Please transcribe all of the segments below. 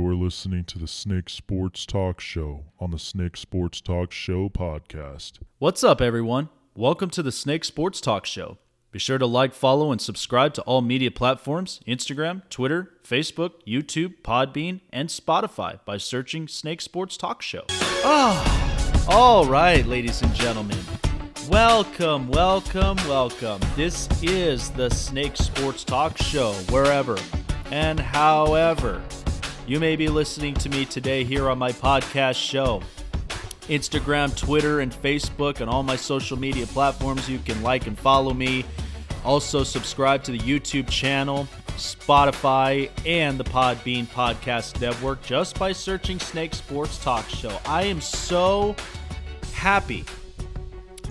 You're listening to the Snake Sports Talk Show on the Snake Sports Talk Show podcast. What's up, everyone? Welcome to the Snake Sports Talk Show. Be sure to like, follow, and subscribe to all media platforms Instagram, Twitter, Facebook, YouTube, Podbean, and Spotify by searching Snake Sports Talk Show. Ah, all right, ladies and gentlemen. Welcome, welcome, welcome. This is the Snake Sports Talk Show, wherever and however you may be listening to me today here on my podcast show. Instagram, Twitter, and Facebook, and all my social media platforms. You can like and follow me. Also, subscribe to the YouTube channel, Spotify, and the Podbean Podcast Network just by searching Snake Sports Talk Show. I am so happy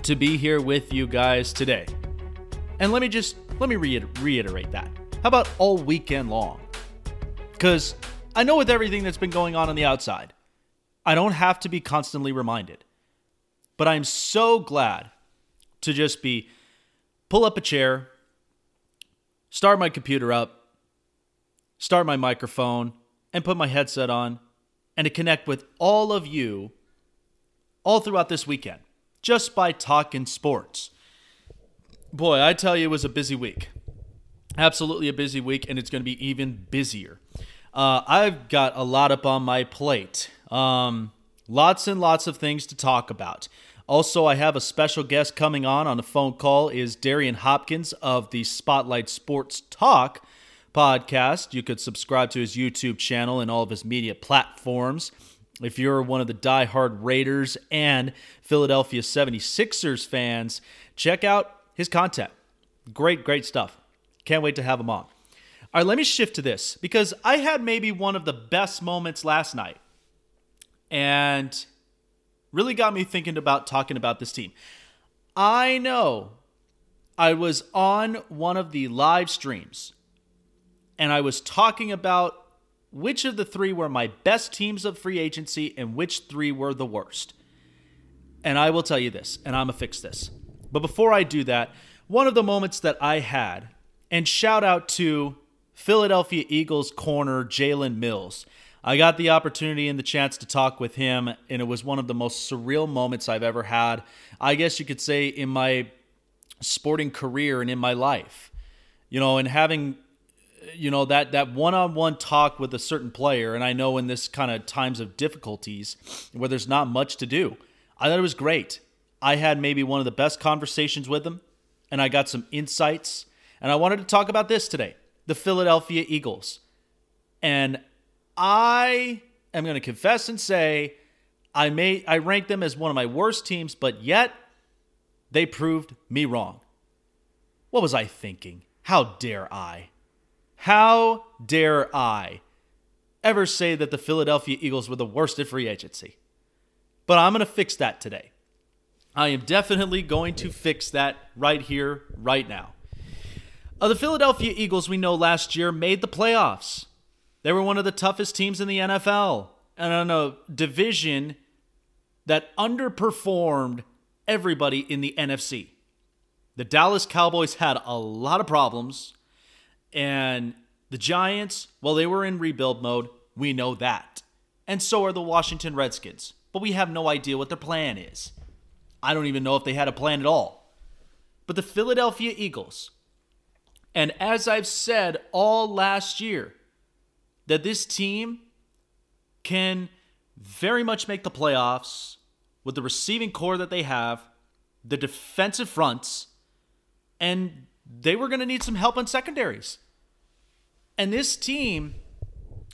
to be here with you guys today. And let me just let me reiterate that. How about all weekend long? Because I know with everything that's been going on on the outside, I don't have to be constantly reminded. But I'm so glad to just be pull up a chair, start my computer up, start my microphone, and put my headset on, and to connect with all of you all throughout this weekend just by talking sports. Boy, I tell you, it was a busy week. Absolutely a busy week, and it's going to be even busier. Uh, I've got a lot up on my plate. Um, lots and lots of things to talk about. Also, I have a special guest coming on on a phone call is Darian Hopkins of the Spotlight Sports Talk podcast. You could subscribe to his YouTube channel and all of his media platforms. If you're one of the die-hard Raiders and Philadelphia 76ers fans, check out his content. Great, great stuff. Can't wait to have him on. All right, let me shift to this because I had maybe one of the best moments last night and really got me thinking about talking about this team. I know I was on one of the live streams and I was talking about which of the three were my best teams of free agency and which three were the worst. And I will tell you this, and I'm going to fix this. But before I do that, one of the moments that I had, and shout out to Philadelphia Eagles corner Jalen Mills. I got the opportunity and the chance to talk with him, and it was one of the most surreal moments I've ever had. I guess you could say in my sporting career and in my life. You know, and having you know that that one-on-one talk with a certain player and I know in this kind of times of difficulties where there's not much to do. I thought it was great. I had maybe one of the best conversations with him and I got some insights and I wanted to talk about this today the Philadelphia Eagles. And I am going to confess and say I may I rank them as one of my worst teams, but yet they proved me wrong. What was I thinking? How dare I? How dare I ever say that the Philadelphia Eagles were the worst at free agency? But I'm going to fix that today. I am definitely going to fix that right here, right now. Uh, the Philadelphia Eagles, we know last year, made the playoffs. They were one of the toughest teams in the NFL. And on a division that underperformed everybody in the NFC. The Dallas Cowboys had a lot of problems. And the Giants, well, they were in rebuild mode. We know that. And so are the Washington Redskins. But we have no idea what their plan is. I don't even know if they had a plan at all. But the Philadelphia Eagles, and as I've said all last year, that this team can very much make the playoffs with the receiving core that they have, the defensive fronts, and they were going to need some help on secondaries. And this team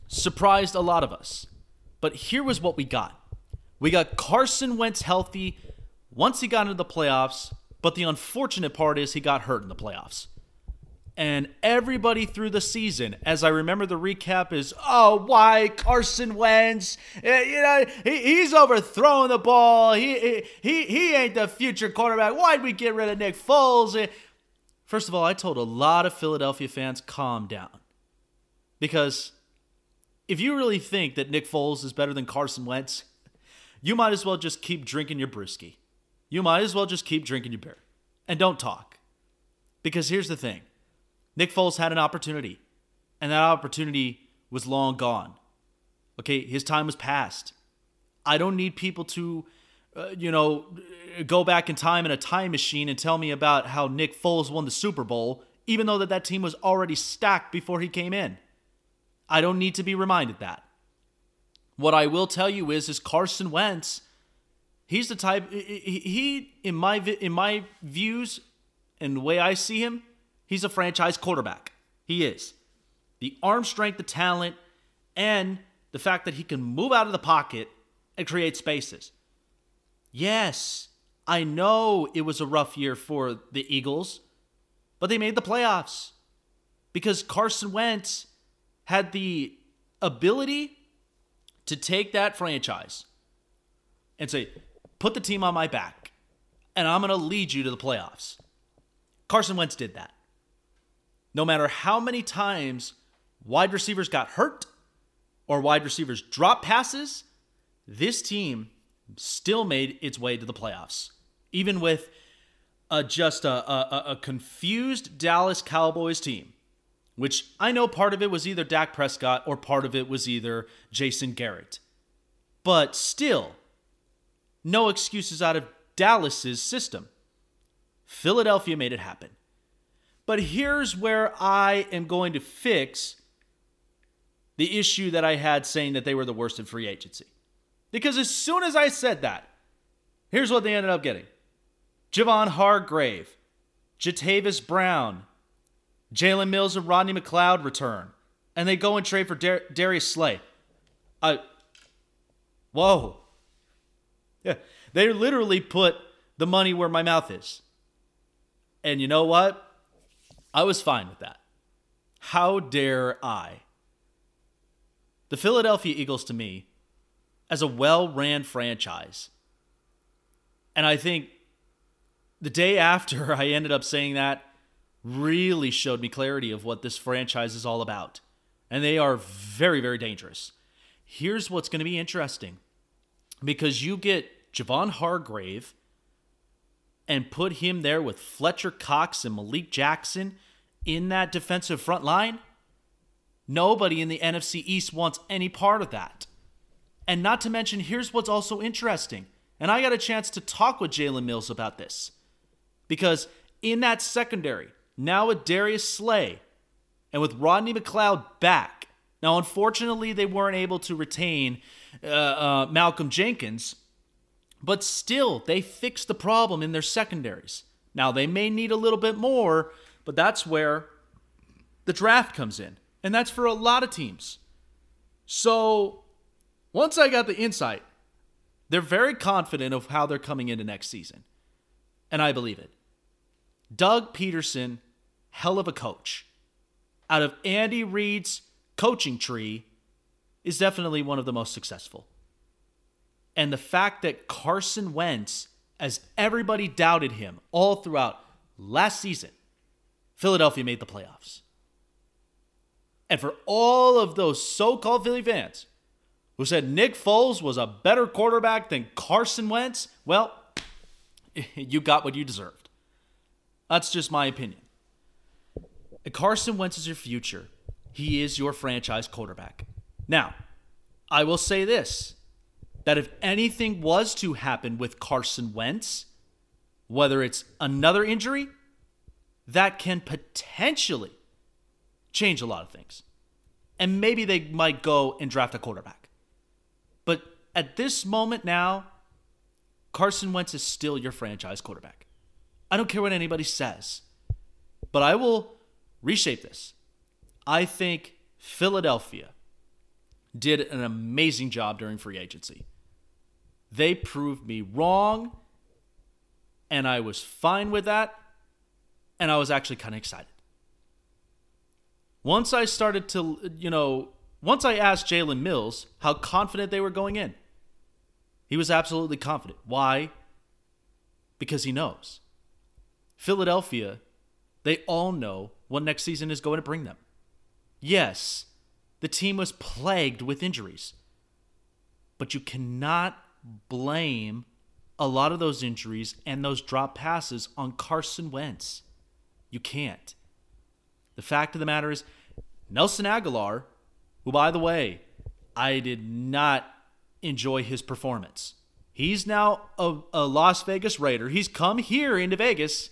surprised a lot of us. But here was what we got we got Carson Wentz healthy once he got into the playoffs, but the unfortunate part is he got hurt in the playoffs and everybody through the season, as I remember the recap, is oh why Carson Wentz, eh, you know he, he's overthrowing the ball. He, he he ain't the future quarterback. Why'd we get rid of Nick Foles? Eh, first of all, I told a lot of Philadelphia fans calm down, because if you really think that Nick Foles is better than Carson Wentz, you might as well just keep drinking your brewski. You might as well just keep drinking your beer, and don't talk, because here's the thing Nick Foles had an opportunity, and that opportunity was long gone. Okay, his time was past. I don't need people to, uh, you know, go back in time in a time machine and tell me about how Nick Foles won the Super Bowl, even though that that team was already stacked before he came in. I don't need to be reminded that. What I will tell you is, is Carson Wentz. He's the type. He, in my in my views and the way I see him, he's a franchise quarterback. He is. The arm strength, the talent, and the fact that he can move out of the pocket and create spaces. Yes, I know it was a rough year for the Eagles, but they made the playoffs because Carson Wentz had the ability to take that franchise and say, put the team on my back, and I'm going to lead you to the playoffs. Carson Wentz did that. No matter how many times wide receivers got hurt or wide receivers drop passes, this team still made its way to the playoffs, even with a, just a, a, a confused Dallas Cowboys team, which I know part of it was either Dak Prescott or part of it was either Jason Garrett. But still, no excuses out of Dallas's system. Philadelphia made it happen. But here's where I am going to fix the issue that I had saying that they were the worst in free agency. Because as soon as I said that, here's what they ended up getting Javon Hargrave, Jatavis Brown, Jalen Mills, and Rodney McLeod return. And they go and trade for Dar- Darius Slay. I, whoa. Yeah, they literally put the money where my mouth is. And you know what? I was fine with that. How dare I? The Philadelphia Eagles, to me, as a well ran franchise. And I think the day after I ended up saying that really showed me clarity of what this franchise is all about. And they are very, very dangerous. Here's what's going to be interesting because you get Javon Hargrave and put him there with Fletcher Cox and Malik Jackson in that defensive front line. Nobody in the NFC East wants any part of that. And not to mention, here's what's also interesting. And I got a chance to talk with Jalen Mills about this. Because in that secondary, now with Darius Slay and with Rodney McLeod back, now unfortunately they weren't able to retain uh, uh, Malcolm Jenkins, but still they fixed the problem in their secondaries. Now they may need a little bit more, but that's where the draft comes in. And that's for a lot of teams. So once I got the insight, they're very confident of how they're coming into next season. And I believe it. Doug Pederson, hell of a coach. Out of Andy Reid's coaching tree, is definitely one of the most successful. And the fact that Carson Wentz, as everybody doubted him all throughout last season, Philadelphia made the playoffs. And for all of those so called Philly fans who said Nick Foles was a better quarterback than Carson Wentz, well, you got what you deserved. That's just my opinion. Carson Wentz is your future. He is your franchise quarterback. Now, I will say this that if anything was to happen with Carson Wentz, whether it's another injury, that can potentially change a lot of things. And maybe they might go and draft a quarterback. But at this moment now, Carson Wentz is still your franchise quarterback. I don't care what anybody says, but I will reshape this. I think Philadelphia did an amazing job during free agency. They proved me wrong, and I was fine with that, and I was actually kind of excited. Once I started to, you know, once I asked Jalen Mills how confident they were going in, he was absolutely confident. Why? Because he knows. Philadelphia, they all know what next season is going to bring them. Yes, the team was plagued with injuries, but you cannot blame a lot of those injuries and those drop passes on Carson Wentz. You can't. The fact of the matter is, Nelson Agholor, who, by the way, I did not enjoy his performance. He's now a, a Las Vegas Raider. He's come here into Vegas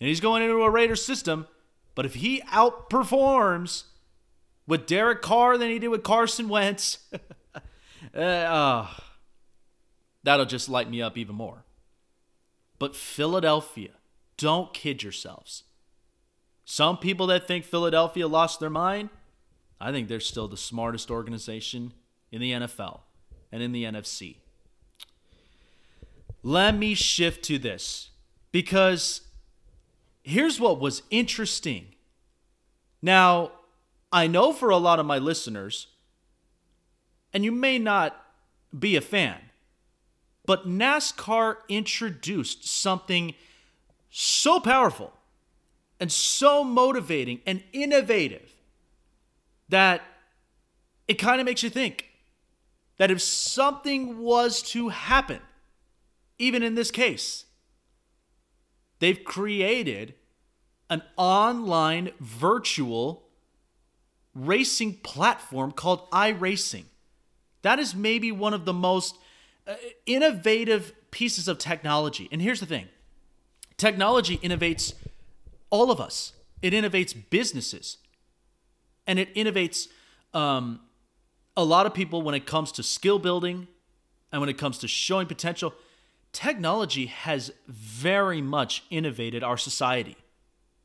and he's going into a Raider system. But if he outperforms with Derek Carr than he did with Carson Wentz, uh, uh, that'll just light me up even more. But Philadelphia, don't kid yourselves. Some people that think Philadelphia lost their mind, I think they're still the smartest organization in the NFL and in the NFC. Let me shift to this because here's what was interesting. Now, I know for a lot of my listeners, and you may not be a fan, but NASCAR introduced something so powerful and so motivating and innovative that it kind of makes you think that if something was to happen, even in this case. They've created an online virtual racing platform called iRacing. That is maybe one of the most uh, innovative pieces of technology. And here's the thing technology innovates all of us, it innovates businesses, and it innovates um, a lot of people when it comes to skill building and when it comes to showing potential. Technology has very much innovated our society.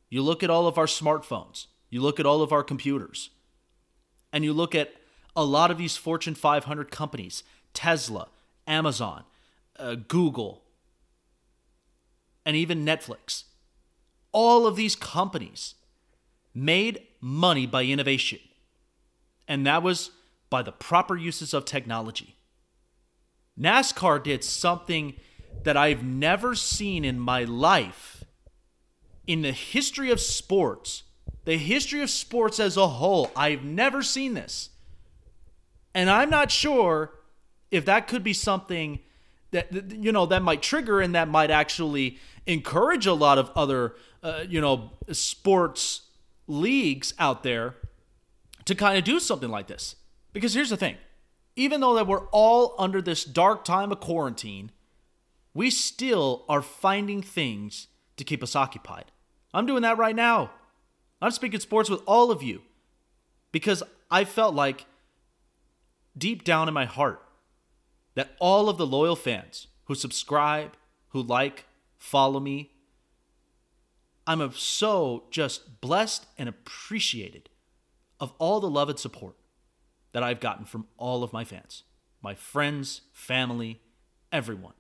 You look at all of our smartphones, you look at all of our computers, and you look at a lot of these Fortune 500 companies Tesla, Amazon, uh, Google, and even Netflix. All of these companies made money by innovation, and that was by the proper uses of technology. NASCAR did something that I've never seen in my life in the history of sports, the history of sports as a whole. I've never seen this. And I'm not sure if that could be something that you know that might trigger and that might actually encourage a lot of other uh, you know sports leagues out there to kind of do something like this because here's the thing even though that we're all under this dark time of quarantine we still are finding things to keep us occupied. I'm doing that right now. I'm speaking sports with all of you because I felt like deep down in my heart that all of the loyal fans who subscribe, who like, follow me, I'm so just blessed and appreciated of all the love and support that I've gotten from all of my fans, my friends, family, everyone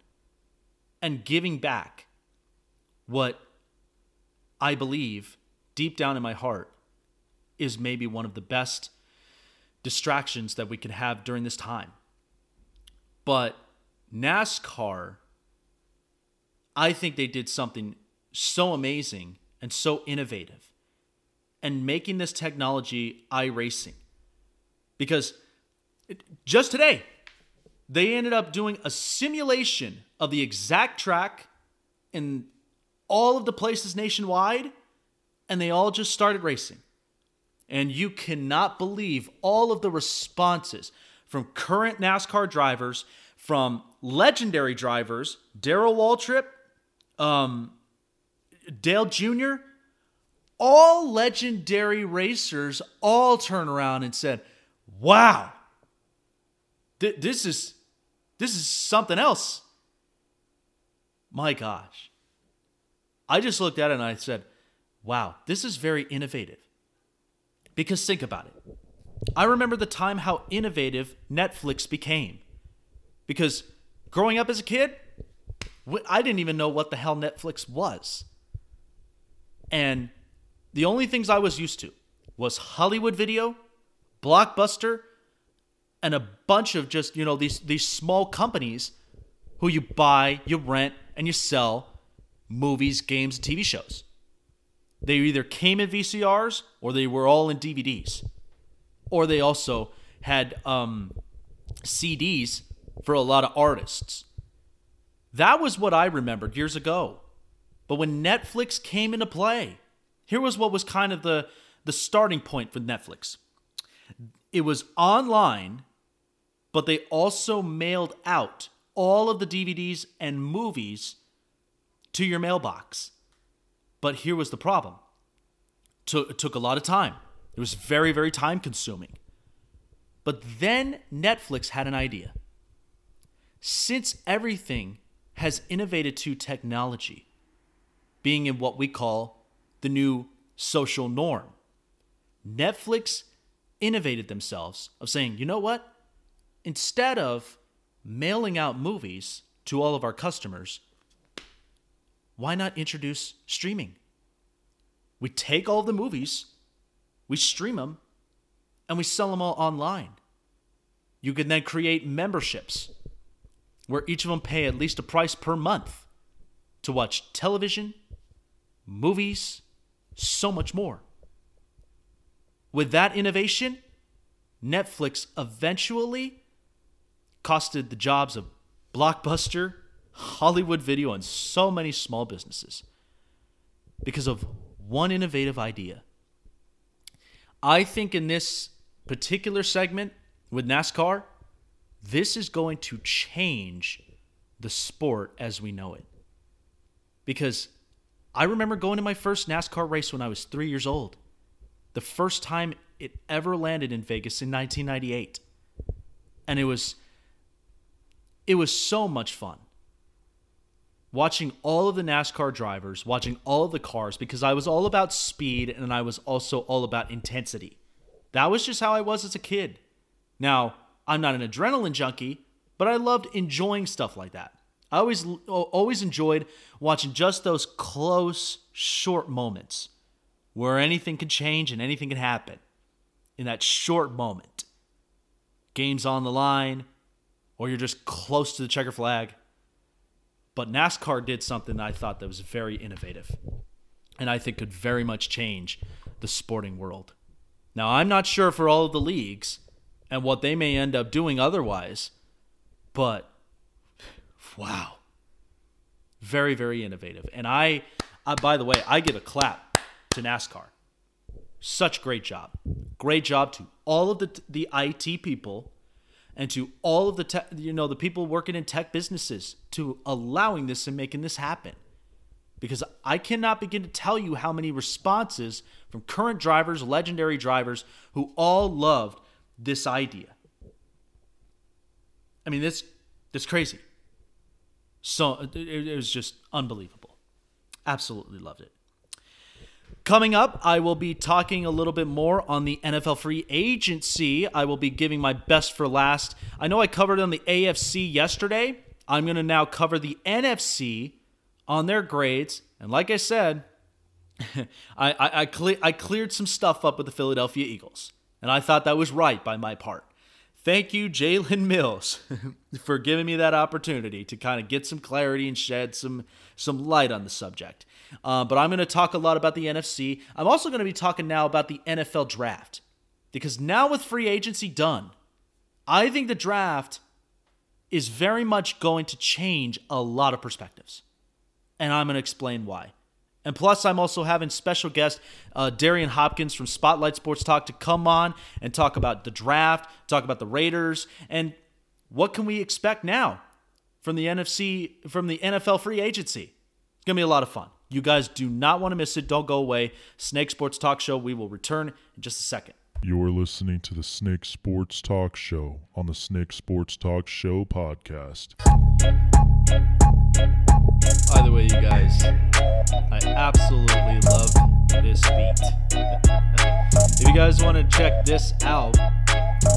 and giving back what I believe deep down in my heart is maybe one of the best distractions that we can have during this time. But NASCAR, I think they did something so amazing and so innovative and making this technology iRacing. Because just today, they ended up doing a simulation of the exact track in all of the places nationwide, and they all just started racing. And you cannot believe all of the responses from current NASCAR drivers, from legendary drivers, Darrell Waltrip, um, Dale Jr., all legendary racers all turn around and said, Wow, th- this is this is something else. My gosh. I just looked at it and I said, wow, this is very innovative. Because think about it. I remember the time how innovative Netflix became. Because growing up as a kid, I didn't even know what the hell Netflix was. And the only things I was used to was Hollywood Video, Blockbuster, and a bunch of just, you know, these these small companies who you buy, you rent, and you sell movies, games, and TV shows. They either came in VCRs or they were all in DVDs. Or they also had um, CDs for a lot of artists. That was what I remembered years ago. But when Netflix came into play, here was what was kind of the, the starting point for Netflix it was online but they also mailed out all of the DVDs and movies to your mailbox. But here was the problem it took a lot of time, it was very, very time consuming. But then Netflix had an idea. Since everything has innovated to technology, being in what we call the new social norm, Netflix innovated themselves of saying, you know what? Instead of mailing out movies to all of our customers, why not introduce streaming? We take all the movies, we stream them, and we sell them all online. You can then create memberships where each of them pay at least a price per month to watch television, movies, so much more. With that innovation, Netflix eventually costed the jobs of Blockbuster, Hollywood Video, and so many small businesses because of one innovative idea. I think in this particular segment with NASCAR, this is going to change the sport as we know it. Because I remember going to my first NASCAR race when I was three years old. The first time it ever landed in Vegas in 1998. And it was it was so much fun. Watching all of the NASCAR drivers, watching all of the cars, because I was all about speed and I was also all about intensity. That was just how I was as a kid. Now, I'm not an adrenaline junkie, but I loved enjoying stuff like that. I always always enjoyed watching just those close, short moments where anything could change and anything could happen in that short moment. Game's on the line, or you're just close to the checker flag. But NASCAR did something that I thought that was very innovative and I think could very much change the sporting world. Now, I'm not sure for all of the leagues and what they may end up doing otherwise, but wow. Very, very innovative. And I, I by the way, I give a clap to NASCAR. Such great job. Great job to all of the the IT people and to all of the you know the people working in tech businesses to allowing this and making this happen because I cannot begin to tell you how many responses from current drivers, legendary drivers who all loved this idea. I mean, this this crazy. So it, it was just unbelievable. Absolutely loved it. Coming up, I will be talking a little bit more on the NFL free agency. I will be giving my best for last. I know I covered on the AFC yesterday. I'm going to now cover the NFC on their grades. And like I said, I, I, I, cle- I cleared some stuff up with the Philadelphia Eagles. And I thought that was right by my part. Thank you, Jalen Mills, for giving me that opportunity to kind of get some clarity and shed some, some light on the subject. Uh, but I'm going to talk a lot about the NFC. I'm also going to be talking now about the NFL draft. Because now with free agency done, I think the draft is very much going to change a lot of perspectives. And I'm going to explain why. And plus, I'm also having special guest uh, Darian Hopkins from Spotlight Sports Talk to come on and talk about the draft, talk about the Raiders, and what can we expect now from the NFC, from the NFL free agency. It's going to be a lot of fun. You guys do not want to miss it. Don't go away. Snake Sports Talk Show. We will return in just a second. You're listening to the Snake Sports Talk Show on the Snake Sports Talk Show podcast. By the way, you guys, I absolutely love this beat. if you guys want to check this out,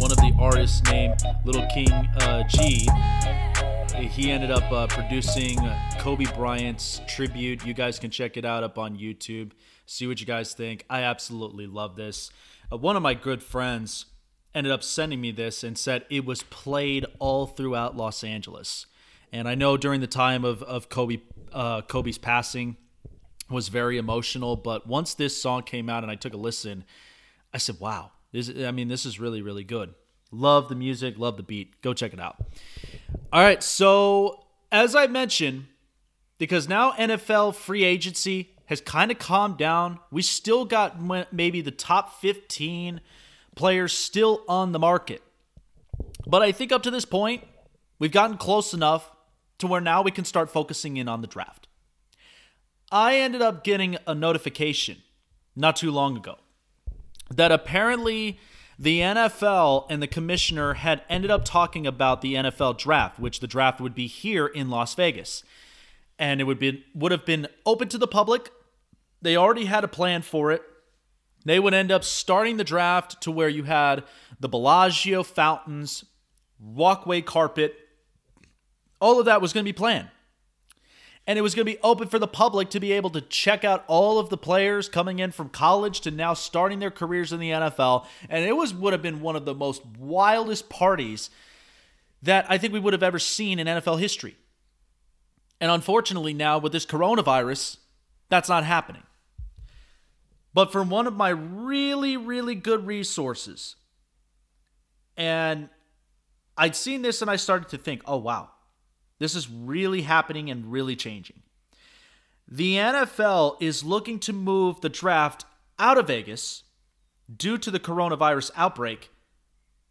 one of the artists named Little King uh, G he ended up uh, producing Kobe Bryant's tribute. You guys can check it out up on YouTube. See what you guys think. I absolutely love this. Uh, one of my good friends ended up sending me this and said it was played all throughout Los Angeles. And I know during the time of, of Kobe uh, Kobe's passing was very emotional, but once this song came out and I took a listen, I said, "Wow, this I mean this is really really good." Love the music, love the beat. Go check it out. All right, so as I mentioned, because now NFL free agency has kind of calmed down, we still got maybe the top 15 players still on the market. But I think up to this point, we've gotten close enough to where now we can start focusing in on the draft. I ended up getting a notification not too long ago that apparently the NFL and the commissioner had ended up talking about the NFL draft, which the draft would be here in Las Vegas. And it would be would have been open to the public. They already had a plan for it. They would end up starting the draft to where you had the Bellagio fountains, walkway carpet. All of that was going to be planned and it was going to be open for the public to be able to check out all of the players coming in from college to now starting their careers in the NFL. And it was would have been one of the most wildest parties that I think we would have ever seen in NFL history. And unfortunately, now with this coronavirus, that's not happening. But from one of my really, really good resources, and I'd seen this and I started to think, oh, wow, this is really happening and really changing. The NFL is looking to move the draft out of Vegas due to the coronavirus outbreak,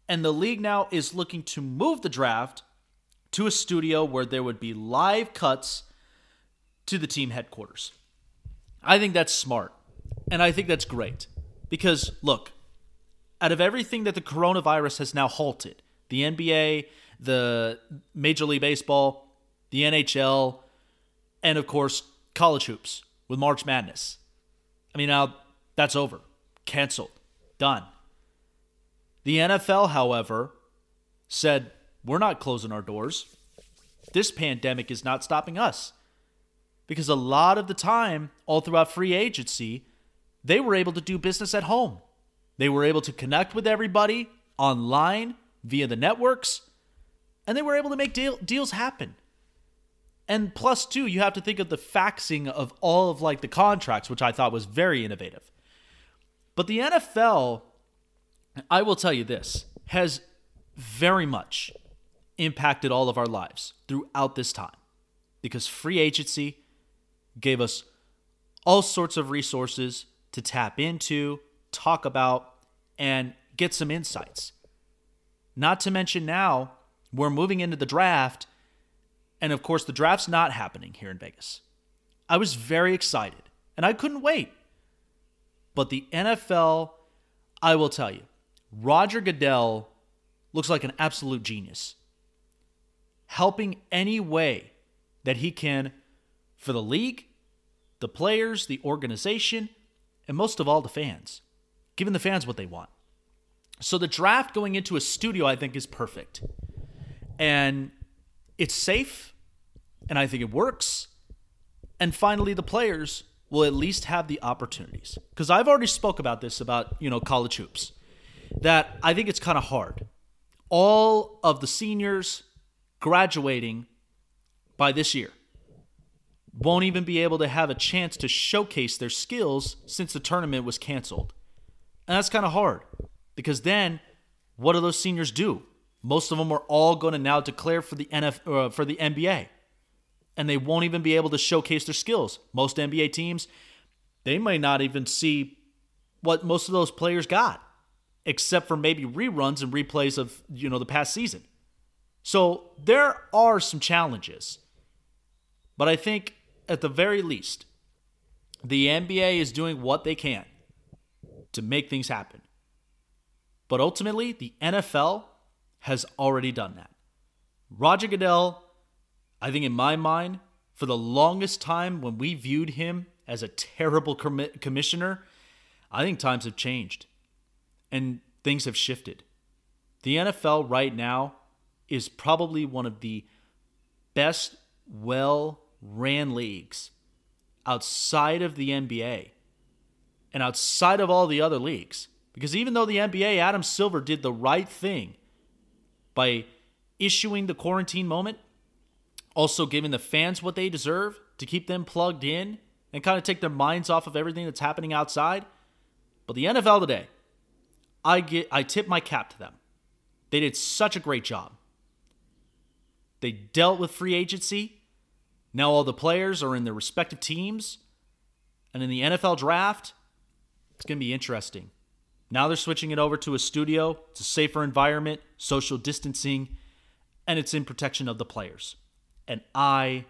and the league now is looking to move the draft to a studio where there would be live cuts to the team headquarters. I think that's smart, and I think that's great because look, out of everything that the coronavirus has now halted, the NBA, the Major League Baseball, the NHL, and of course, college hoops with March Madness. I mean, now that's over, canceled, done. The NFL, however, said, We're not closing our doors. This pandemic is not stopping us. Because a lot of the time, all throughout free agency, they were able to do business at home. They were able to connect with everybody online via the networks and they were able to make deal, deals happen. And plus, two, you have to think of the faxing of all of like the contracts, which I thought was very innovative. But the NFL, I will tell you this, has very much impacted all of our lives throughout this time because free agency gave us all sorts of resources to tap into, talk about, and get some insights. Not to mention now, we're moving into the draft. And of course, the draft's not happening here in Vegas. I was very excited and I couldn't wait. But the NFL, I will tell you, Roger Goodell looks like an absolute genius. Helping any way that he can for the league, the players, the organization, and most of all, the fans, giving the fans what they want. So the draft going into a studio, I think, is perfect and it's safe, and I think it works. And finally, the players will at least have the opportunities. Because I've already spoke about this about you know college hoops, that I think it's kind of hard. All of the seniors graduating by this year won't even be able to have a chance to showcase their skills since the tournament was canceled. And that's kind of hard because then what do those seniors do? Most of them are all going to now declare for the NF uh, for the NBA, and they won't even be able to showcase their skills. Most NBA teams, they may not even see what most of those players got, except for maybe reruns and replays of you know the past season. So there are some challenges, but I think at the very least, the NBA is doing what they can to make things happen. But ultimately, the NFL has already done that. Roger Goodell, I think in my mind, for the longest time when we viewed him as a terrible com- commissioner, I think times have changed and things have shifted. The NFL right now is probably one of the best, well ran leagues outside of the NBA and outside of all the other leagues. Because even though the NBA, Adam Silver did the right thing by issuing the quarantine moment, also giving the fans what they deserve to keep them plugged in and kind of take their minds off of everything that's happening outside. But the NFL today, I get I tip my cap to them. They did such a great job. They dealt with free agency. Now all the players are in their respective teams. And in the NFL draft, it's going to be interesting Now they're switching it over to a studio. It's a safer environment, social distancing, and it's in protection of the players. And I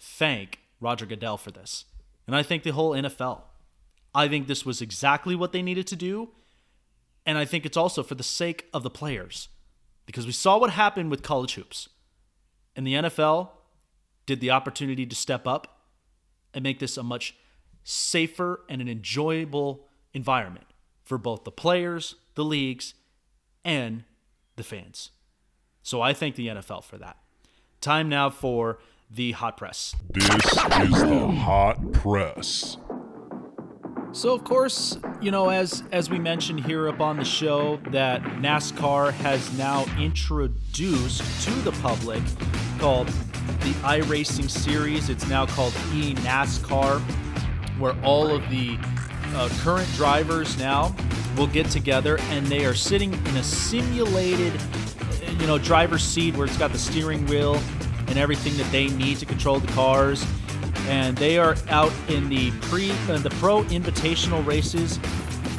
thank Roger Goodell for this. And I thank the whole NFL. I think this was exactly what they needed to do. And I think it's also for the sake of the players. Because we saw what happened with college hoops. And the NFL did the opportunity to step up and make this a much safer and an enjoyable environment for both the players, the leagues, and the fans. So I thank the NFL for that. Time now for the hot press. This is the hot press. So of course, you know, as as we mentioned here up on the show, that NASCAR has now introduced to the public called the iRacing series. It's now called eNASCAR, where all of the uh, current drivers now will get together and they are sitting in a simulated, you know, driver's seat where it's got the steering wheel and everything that they need to control the cars. And they are out in the pre uh, the pro invitational races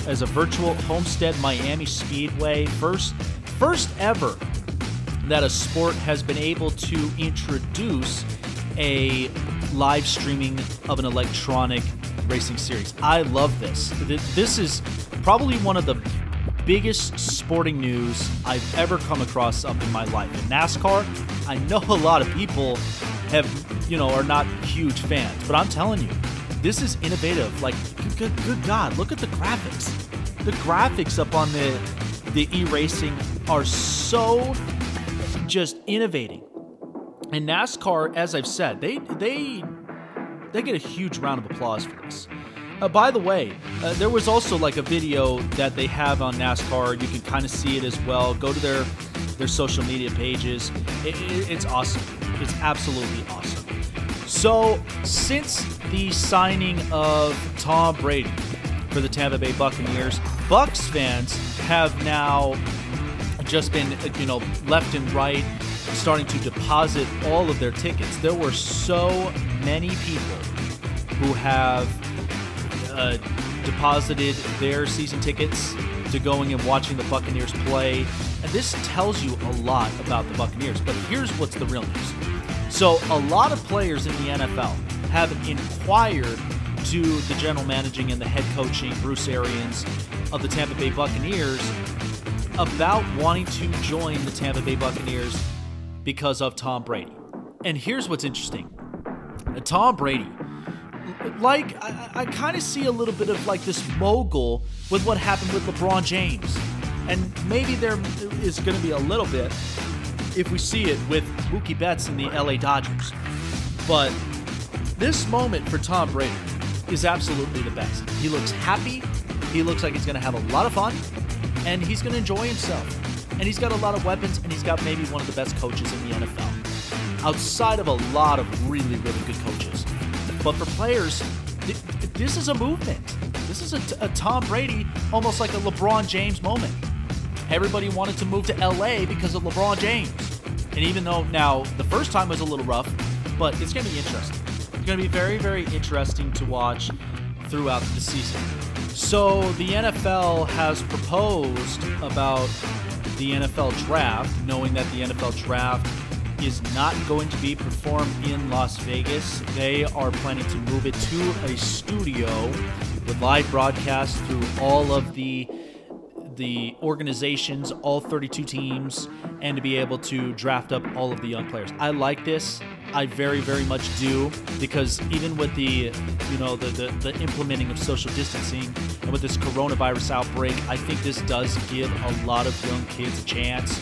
as a virtual Homestead Miami Speedway first first ever that a sport has been able to introduce a live streaming of an electronic racing series. I love this. This is probably one of the biggest sporting news I've ever come across up in my life. In NASCAR, I know a lot of people have, you know, are not huge fans, but I'm telling you, this is innovative. Like, good, good God, look at the graphics. The graphics up on the the e-racing are so just innovating. And NASCAR, as I've said, they they they get a huge round of applause for this. Uh, by the way, uh, there was also like a video that they have on NASCAR. You can kind of see it as well. Go to their their social media pages. It, it, it's awesome. It's absolutely awesome. So, since the signing of Tom Brady for the Tampa Bay Buccaneers, Bucks fans have now just been, you know, left and right starting to deposit all of their tickets. There were so many people who have uh, deposited their season tickets to going and watching the Buccaneers play. And this tells you a lot about the Buccaneers. But here's what's the real news. So, a lot of players in the NFL have inquired to the general managing and the head coaching, Bruce Arians, of the Tampa Bay Buccaneers about wanting to join the Tampa Bay Buccaneers because of Tom Brady. And here's what's interesting Tom Brady like I, I kind of see a little bit of like this mogul with what happened with LeBron James, and maybe there is going to be a little bit if we see it with Mookie Betts and the LA Dodgers. But this moment for Tom Brady is absolutely the best. He looks happy. He looks like he's going to have a lot of fun, and he's going to enjoy himself. And he's got a lot of weapons, and he's got maybe one of the best coaches in the NFL, outside of a lot of really, really good coaches. But for players, th- this is a movement. This is a, t- a Tom Brady, almost like a LeBron James moment. Everybody wanted to move to LA because of LeBron James. And even though now the first time was a little rough, but it's going to be interesting. It's going to be very, very interesting to watch throughout the season. So the NFL has proposed about the NFL draft, knowing that the NFL draft is not going to be performed in Las Vegas. They are planning to move it to a studio with live broadcast through all of the the organizations, all 32 teams, and to be able to draft up all of the young players. I like this. I very, very much do because even with the, you know, the, the, the implementing of social distancing and with this coronavirus outbreak, I think this does give a lot of young kids a chance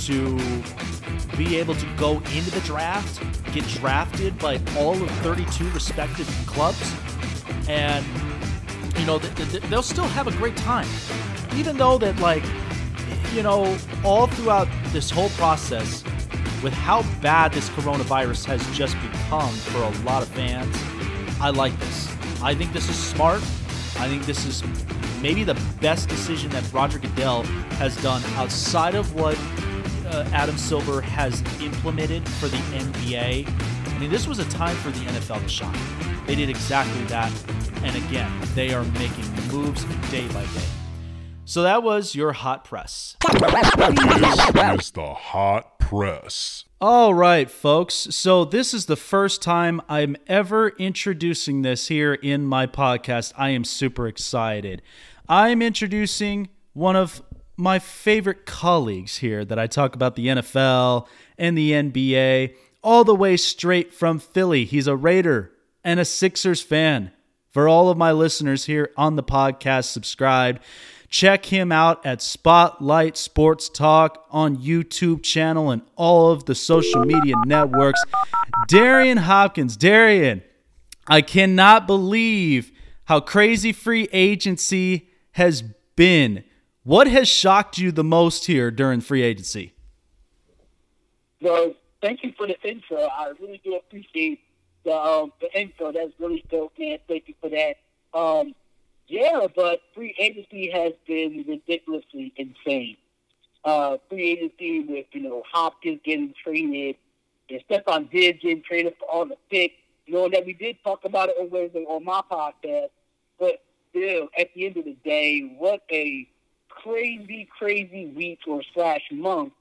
to be able to go into the draft, get drafted by all of 32 respective clubs, and you know they'll still have a great time, even though that like you know all throughout this whole process with how bad this coronavirus has just become for a lot of fans. I like this. I think this is smart. I think this is maybe the best decision that Roger Goodell has done outside of what uh, Adam Silver has implemented for the NBA. I mean, this was a time for the NFL to shine. They did exactly that. And again, they are making moves day by day. So that was your hot press. This is the hot press. All right, folks. So this is the first time I'm ever introducing this here in my podcast. I am super excited. I'm introducing one of my favorite colleagues here that I talk about the NFL and the NBA all the way straight from Philly. He's a Raider and a Sixers fan. For all of my listeners here on the podcast, subscribed. Check him out at Spotlight Sports Talk on YouTube channel and all of the social media networks. Darian Hopkins, Darian, I cannot believe how crazy free agency has been. What has shocked you the most here during free agency? Well, thank you for the intro. I really do appreciate the um, the info. That's really dope, man. Thank you for that. Um, yeah, but free agency has been ridiculously insane. Uh, free agency with, you know, Hopkins getting traded and Stefon Diggs getting traded for all the picks. You know, that we did talk about it on Wednesday on my podcast. But still, at the end of the day, what a crazy, crazy week or slash month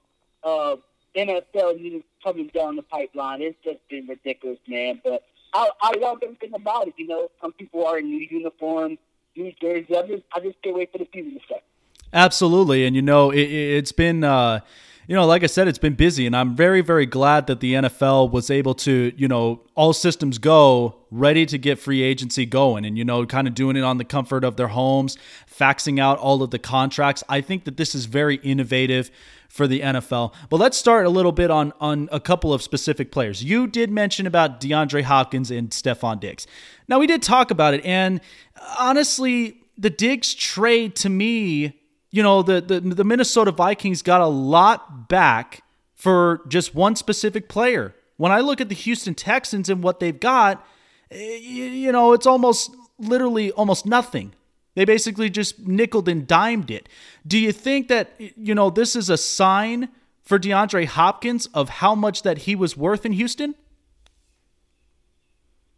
of NFL news coming down the pipeline. It's just been ridiculous, man. But I, I love everything about it. You know, some people are in new uniforms these days. I just I just can't wait for the season to start. Absolutely, and you know it, it's been. Uh, you know, like I said, it's been busy, and I'm very, very glad that the NFL was able to, you know, all systems go, ready to get free agency going, and you know, kind of doing it on the comfort of their homes, faxing out all of the contracts. I think that this is very innovative for the NFL. But let's start a little bit on on a couple of specific players. You did mention about DeAndre Hopkins and Stefon Diggs. Now we did talk about it, and honestly, the Diggs trade to me, you know, the the, the Minnesota Vikings got a lot back for just one specific player. When I look at the Houston Texans and what they've got, eh, you know, it's almost literally almost nothing. They basically just nickled and dimed it. Do you think that, you know, this is a sign for DeAndre Hopkins of how much that he was worth in Houston?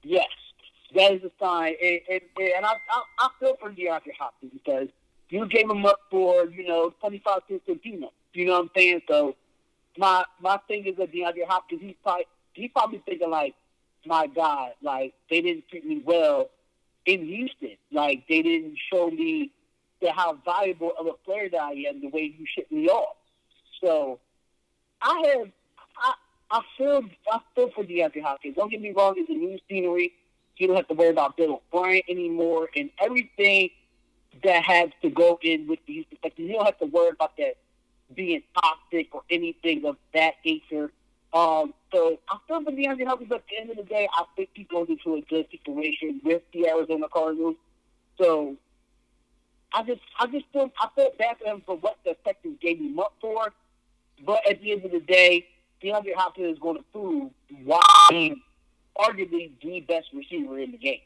Yes, that is a sign. And, and, and I, I, I feel for DeAndre Hopkins because you gave him up for, you know, 25 cents a peanut. You know what I'm saying? So my my thing is that DeAndre Hopkins, he's probably, he's probably thinking like, my God, like, they didn't treat me well in Houston. Like they didn't show me the, how valuable of a player that I am the way you shipped me off. So I have I I feel I feel for DeAndre Hopkins. Don't get me wrong, it's a new scenery. You don't have to worry about Bill O'Brien anymore and everything that has to go in with these like you don't have to worry about that being toxic or anything of that nature. Um, so I feel for DeAndre Hopkins at the end of the day, I think he goes into a good situation with the Arizona Cardinals. So I just I just feel I feel bad for him for what the Texans gave him up for. But at the end of the day, DeAndre Hopkins is going to prove why he's arguably the best receiver in the game.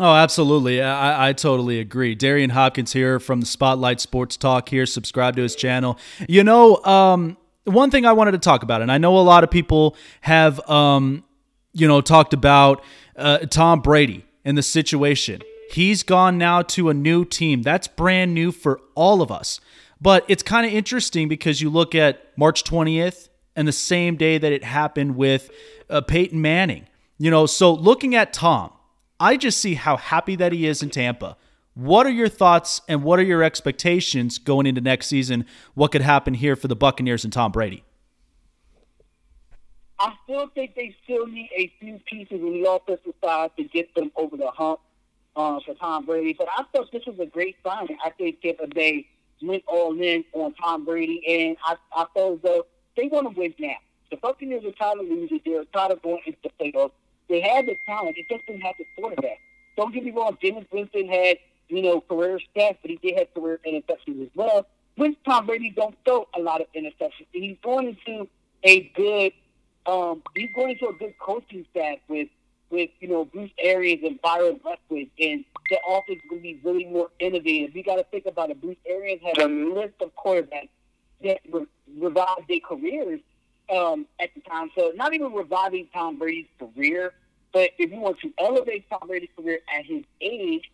Oh, absolutely. I, I totally agree. Darian Hopkins here from the Spotlight Sports Talk here. Subscribe to his channel. You know, um, one thing I wanted to talk about, and I know a lot of people have, um, you know, talked about uh, Tom Brady and the situation. He's gone now to a new team. That's brand new for all of us. But it's kind of interesting because you look at March 20th and the same day that it happened with uh, Peyton Manning. You know, so looking at Tom, I just see how happy that he is in Tampa. What are your thoughts and what are your expectations going into next season? What could happen here for the Buccaneers and Tom Brady? I still think they still need a few pieces in the offensive side to get them over the hump uh, for Tom Brady. But I thought this was a great signing. I think Tampa Bay went all in on Tom Brady, and I, I thought though they want to win now. The Buccaneers are tired of losing. They're tired of going into the playoffs. They had the talent. They just didn't have the quarterback. Don't get me wrong. Jameis Winston had you know, career stats, but he did have career interceptions as well. Which Tom Brady don't throw a lot of interceptions. He's going into a good, um, he's going into a good coaching staff with, with you know, Bruce Arians and Byron Leftwich, and the offense is going to be really more innovative. You got to think about it. Bruce Arians had a list of quarterbacks that re- revived their careers um, at the time. So not even reviving Tom Brady's career, but if you want to elevate Tom Brady's career at his age,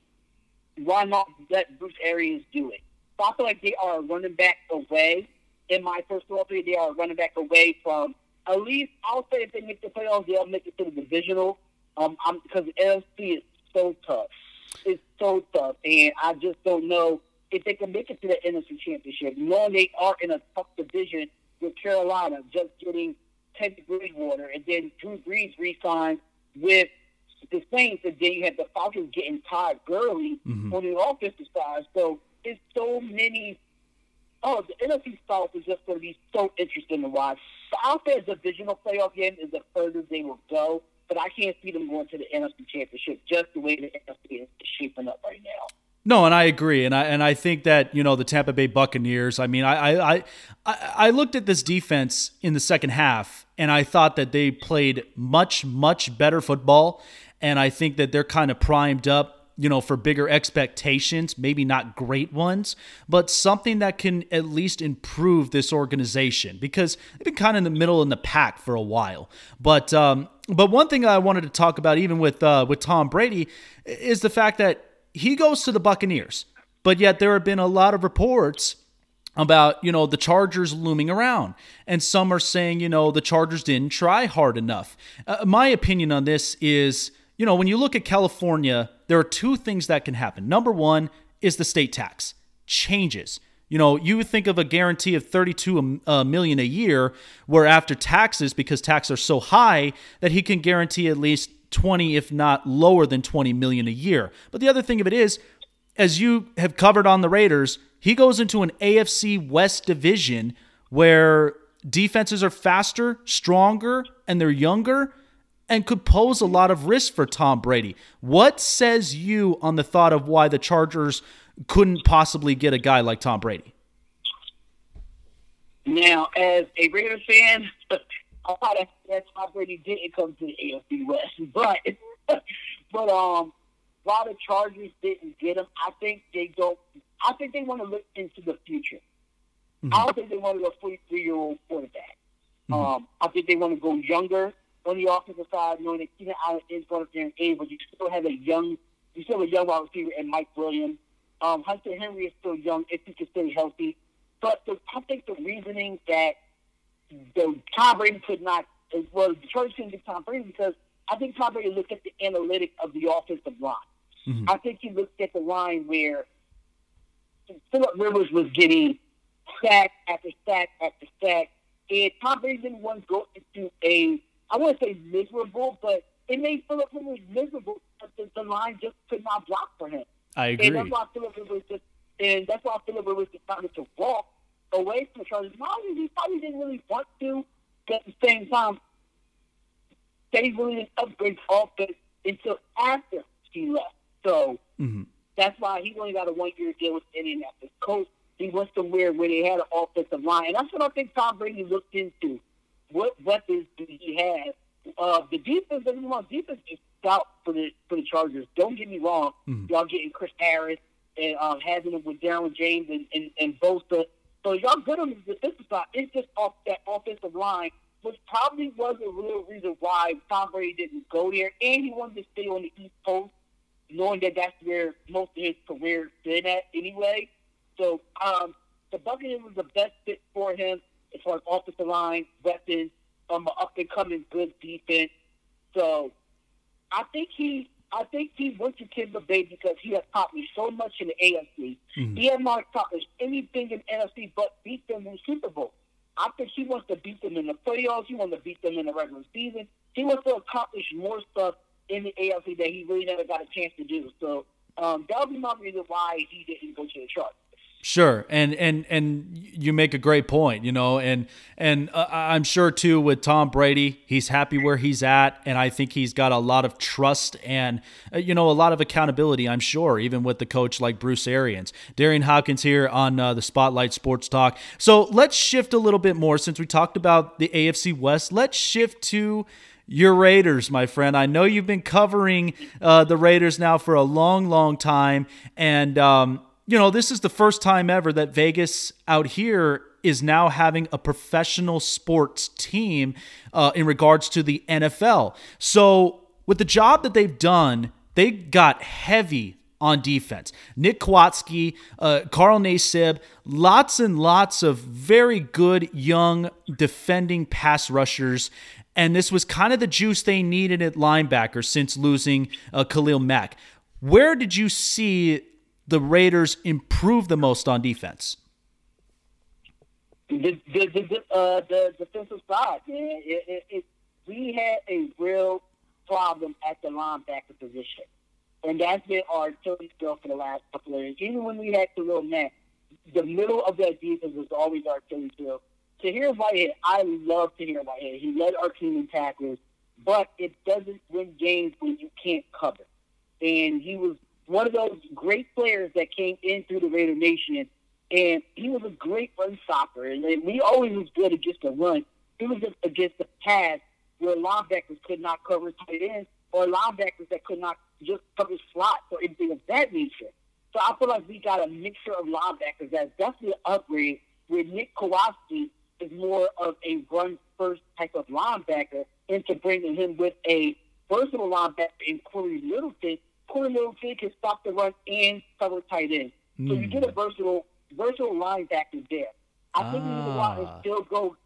why not let Bruce Arians do it? So I feel like they are running back away. In my personal opinion, they are running back away from at least I'll say if they make the playoffs, they'll make it to the divisional. Um, I'm because the NFC is so tough. It's so tough, and I just don't know if they can make it to the NFC Championship. Knowing they are in a tough division with Carolina, just getting Teddy Bridgewater, and then Drew Brees re-signed with the Saints, and then you have the Falcons getting Todd Gurley Mhm. on the offensive side. So it's so many. Oh, the NFC South is just going to be so interesting to watch. The a divisional playoff game is the furthest they will go, but I can't see them going to the NFC Championship just the way the NFC is shaping up right now. No, and I agree, and I and I think that you know the Tampa Bay Buccaneers. I mean, I I I, I looked at this defense in the second half, and I thought that they played much much better football, and I think that they're kind of primed up, you know, for bigger expectations. Maybe not great ones, but something that can at least improve this organization because they've been kind of in the middle in the pack for a while. But um, but one thing I wanted to talk about, even with uh, with Tom Brady, is the fact that he goes to the Buccaneers, but yet there have been a lot of reports about you know the Chargers looming around, and some are saying you know the Chargers didn't try hard enough. Uh, my opinion on this is you know when you look at California, there are two things that can happen. Number one is the state tax changes. You know, you think of a guarantee of 32 uh, million a year, where after taxes, because taxes are so high, that he can guarantee at least 20, if not lower than 20 million a year. But the other thing of it is, as you have covered on the Raiders, he goes into an AFC West division where defenses are faster, stronger, and they're younger and could pose a lot of risk for Tom Brady. What says you on the thought of why the Chargers couldn't possibly get a guy like Tom Brady? Now, as a Raiders fan, I thought that Tom Brady didn't come to the AFC West, but but um, while the Chargers didn't get him, I think they don't. I think they want to look into the future. I don't think they want to go 43 year old quarterback. Um, I think they want to go younger on the offensive side, knowing that Keenan Allen is going up there in age, but you still have a young, you still have a young wide receiver in Mike Williams. Um, Hunter Henry is still young if he can stay healthy. But the, I think the reasoning that the Tom Brady could not, well, the Chargers couldn't get Tom Brady because I think Tom Brady looked at the analytics of the offensive line. Mhm. I think he looked at the line where Philip Rivers was getting sack after sack after sack, and Tom Brady didn't want to go into a, I want to say miserable, but it made Philip Rivers miserable because the, the line just could not block for him. I agree. And that's why Philip Rivers just, and that's why Philip Rivers decided to walk away from the Chargers. He probably didn't really want to, but at the same time, they really didn't upgrade offense until after he left. So Mhm. that's why he only got a one year deal with Indianapolis Colts. He went somewhere where they had an offensive line, and that's what I think Tom Brady looked into. What weapons do he have? Uh, the defense, want defense is stout for the for the Chargers. Don't get me wrong, Mhm. y'all getting Chris Harris and um, having him with Derwin James and and, and Bosa. So y'all good on the defensive side. It's just off that offensive line, which probably was a real reason why Tom Brady didn't go there, and he wanted to stay on the East Coast knowing that that's where most of his career has been at anyway. So um, the Buccaneers was the best fit for him as far as offensive line, weapons, um, an up and coming good defense. So I think he, I think he went to Tampa Bay because he has accomplished so much in the AFC. Mhm. He has not accomplished anything in NFC but beat them in the Super Bowl. I think he wants to beat them in the playoffs. He wants to beat them in the regular season. He wants to accomplish more stuff in the AFC that he really never got a chance to do. So um, that would be my reason why he didn't go to the Chargers. Sure, and and and you make a great point, you know, and and uh, I'm sure too with Tom Brady, he's happy where he's at, and I think he's got a lot of trust and uh, you know a lot of accountability. I'm sure, even with the coach like Bruce Arians, Darian Hopkins here on uh, the Spotlight Sports Talk. So let's shift a little bit more since we talked about the AFC West. Let's shift to your Raiders, my friend. I know you've been covering uh, the Raiders now for a long, long time, and um, you know this is the first time ever that Vegas out here is now having a professional sports team uh, in regards to the NFL. So with the job that they've done, they got heavy on defense. Nick Kwiatkowski, uh, Carl Nassib, lots and lots of very good young defending pass rushers. And this was kind of the juice they needed at linebacker since losing uh, Khalil Mack. Where did you see the Raiders improve the most on defense? The the the, uh, the defensive side. It, it, it, we had a real problem at the linebacker position. And that's been our Achilles heel for the last couple of years. Even when we had Khalil Mack, the middle of that defense was always our Achilles heel. Tahir Whitehead, I love Tahir Whitehead. He led our team in tackles, but it doesn't win games when you can't cover. And he was one of those great players that came in through the Raider Nation, and he was a great run stopper. And we always was good against the run. He was just against the pass where linebackers could not cover tight ends or linebackers that could not just cover slots or anything of that nature. So I feel like we got a mixture of linebackers that's definitely an upgrade where Nick Kwiatkowski is more of a run first type of linebacker into bringing him with a versatile linebacker in Cory Littleton. Cory Littleton can stop the run and cover tight end. Mm. So you get a hmm. versatile versatile linebacker there. I ah. think we need to go and still go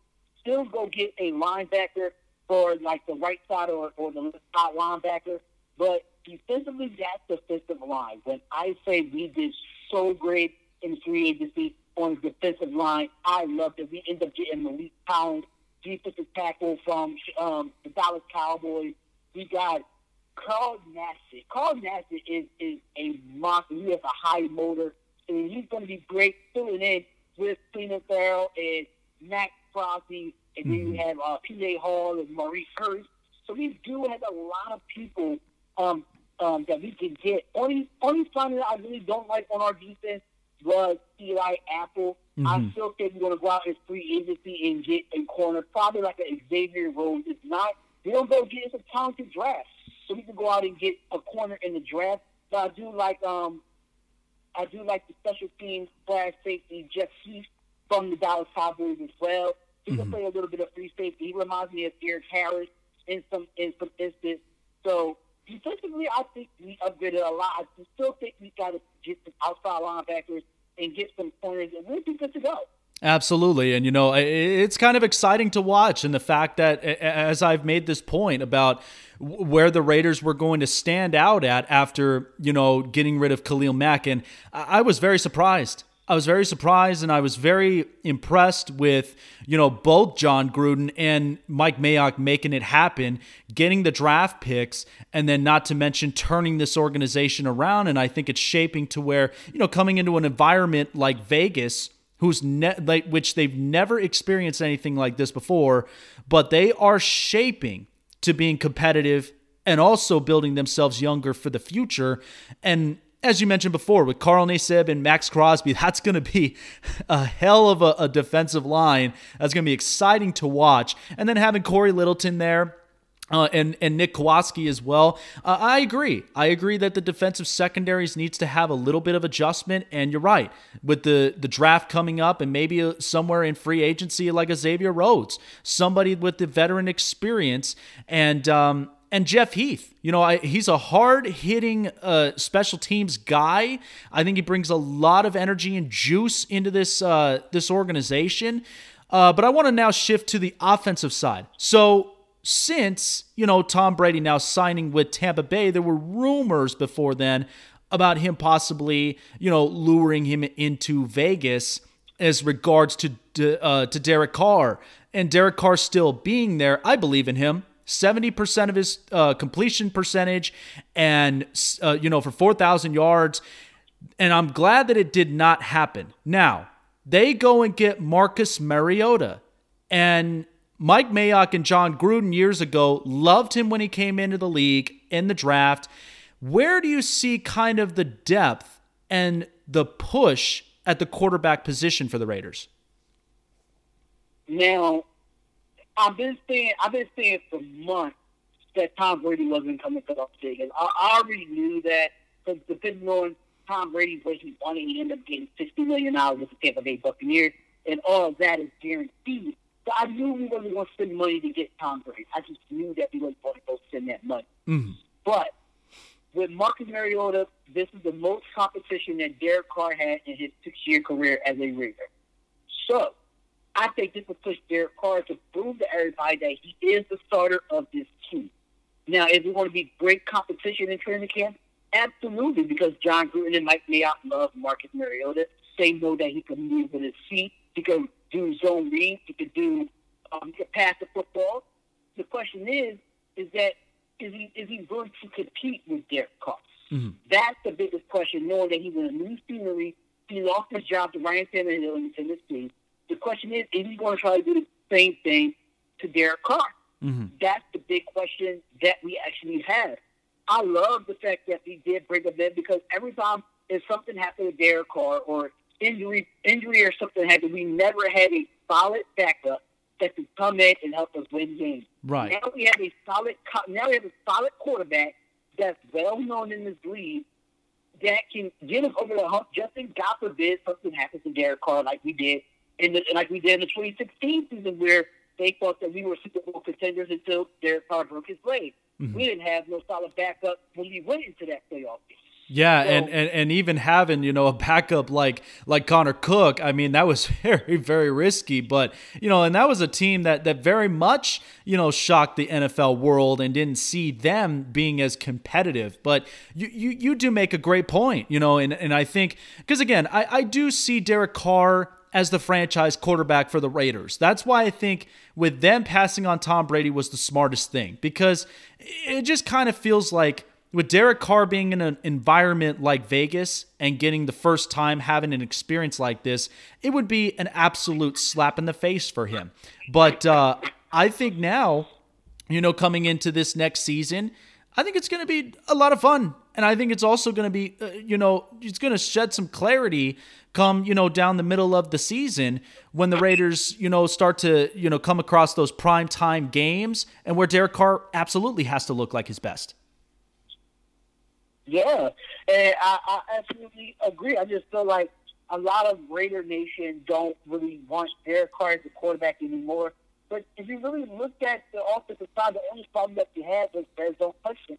still go get a linebacker for like the right side or, or the left side linebacker. But defensively, that's the defensive line. When I say we did so great in free agency on the defensive line, I love that we end up getting Maliek Collins, defensive tackle from um, the Dallas Cowboys. We got Carl Nassib. Carl Nassib is, is a monster. He has a high motor, and he's going to be great filling in with Clelin Ferrell and Maxx Crosby and then you mm-hmm. have uh, P.J. Hall and Maurice Hurst. So we do have a lot of people um, um, that we can get. Only only signing that I really don't like on our defense was Eli Apple. Mm-hmm. I still think we're going to go out as free agency and get a corner, probably like an Xavier Rhodes. It's not. We don't go get it's a talented draft, so we can go out and get a corner in the draft. But I do like um, I do like the special teams slash safety Jeff Heath from the Dallas Cowboys as well. He mm-hmm. can play a little bit of free safety. He reminds me of Erik Harris in some in some instances. So defensively, I think we upgraded a lot. I still think we got to get some outside linebackers and get some corners, and we'll be good to go. Absolutely. And, you know, it's kind of exciting to watch. And the fact that, as I've made this point about where the Raiders were going to stand out at after, you know, getting rid of Khalil Mack, and I was very surprised I was very surprised and I was very impressed with, you know, both Jon Gruden and Mike Mayock making it happen, getting the draft picks, and then not to mention turning this organization around. And I think it's shaping to where, you know, coming into an environment like Vegas, who's ne- like which they've never experienced anything like this before, but they are shaping to being competitive and also building themselves younger for the future. And as you mentioned before, with Carl Nassib and Maxx Crosby, that's going to be a hell of a, a defensive line. That's going to be exciting to watch. And then having Cory Littleton there, uh, and and Nick Kowalski as well. Uh, I agree. I agree that the defensive secondaries needs to have a little bit of adjustment. And you're right with the the draft coming up, and maybe a, somewhere in free agency like a Xavier Rhodes, somebody with the veteran experience, and um, and Jeff Heath. You know, I, he's a hard hitting uh, special teams guy. I think he brings a lot of energy and juice into this uh, this organization. Uh, but I want to now shift to the offensive side. So since you know Tom Brady now signing with Tampa Bay, there were rumors before then about him possibly you know luring him into Vegas as regards to uh, to Derek Carr and Derek Carr still being there. I believe in him. 70% of his uh, completion percentage and, uh, you know, for 4,000 yards. And I'm glad that it did not happen. Now, they go and get Marcus Mariota. And Mike Mayock and Jon Gruden years ago loved him when he came into the league in the draft. Where do you see kind of the depth and the push at the quarterback position for the Raiders? Now, I've been saying I've been saying for months that Tom Brady wasn't coming to Las Vegas. I, I already knew that because depending on Tom Brady's way he wanted, he ended up getting sixty million dollars with the Tampa Bay Buccaneers, and all of that is guaranteed. So I knew we wasn't going to spend money to get Tom Brady. I just knew that we wasn't going to go spend that money. Mm-hmm. But with Marcus Mariota this is the most competition that Derek Carr had in his six-year career as a Raider. So, I think this will push Derek Carr to prove to everybody that he is the starter of this team. Now, is it going to be great competition in training camp? Absolutely, because Jon Gruden and Mike Mayock love Marcus Mariota. They know that he can move with his feet. He can do zone reads. He can do um, he can pass the football. The question is, is that is he is he going to compete with Derek Carr? Mm-hmm. That's the biggest question, knowing that he's in a new scenery. He lost his job to Ryan Tannehill in Tennessee. The question is, is he going to try to do the same thing to Derek Carr? Mm-hmm. That's the big question that we actually have. I love the fact that we did bring him in because every time if something happened to Derek Carr or injury, injury or something happened, we never had a solid backup that could come in and help us win games. Right now, we have a solid. Now we have a solid quarterback that's well known in this league that can get us over the hump just in God forbid something happens to Derek Carr like we did in the like we did in the 2016 season where they thought that we were Super Bowl contenders until Derek Carr broke his leg. Mm-hmm. We didn't have no solid backup when we went into that playoff game. Yeah, so, and, and and even having you know a backup like like Connor Cook, I mean that was very very risky. But you know, and that was a team that that very much you know shocked the NFL world and didn't see them being as competitive. But you you, you do make a great point, you know, and and I think because again, I I do see Derek Carr as the franchise quarterback for the Raiders. That's why I think with them passing on Tom Brady was the smartest thing because it just kind of feels like with Derek Carr being in an environment like Vegas and getting the first time having an experience like this, it would be an absolute slap in the face for him. But uh, I think now, you know, coming into this next season, I think it's going to be a lot of fun. And I think it's also going to be, uh, you know, it's going to shed some clarity come, you know, down the middle of the season when the Raiders, you know, start to, you know, come across those prime time games and where Derek Carr absolutely has to look like his best. Yeah, and I, I absolutely agree. I just feel like a lot of Raider Nation don't really want Derek Carr as a quarterback anymore. But if you really look at the offensive side, the only problem that you have is there's no touchdown.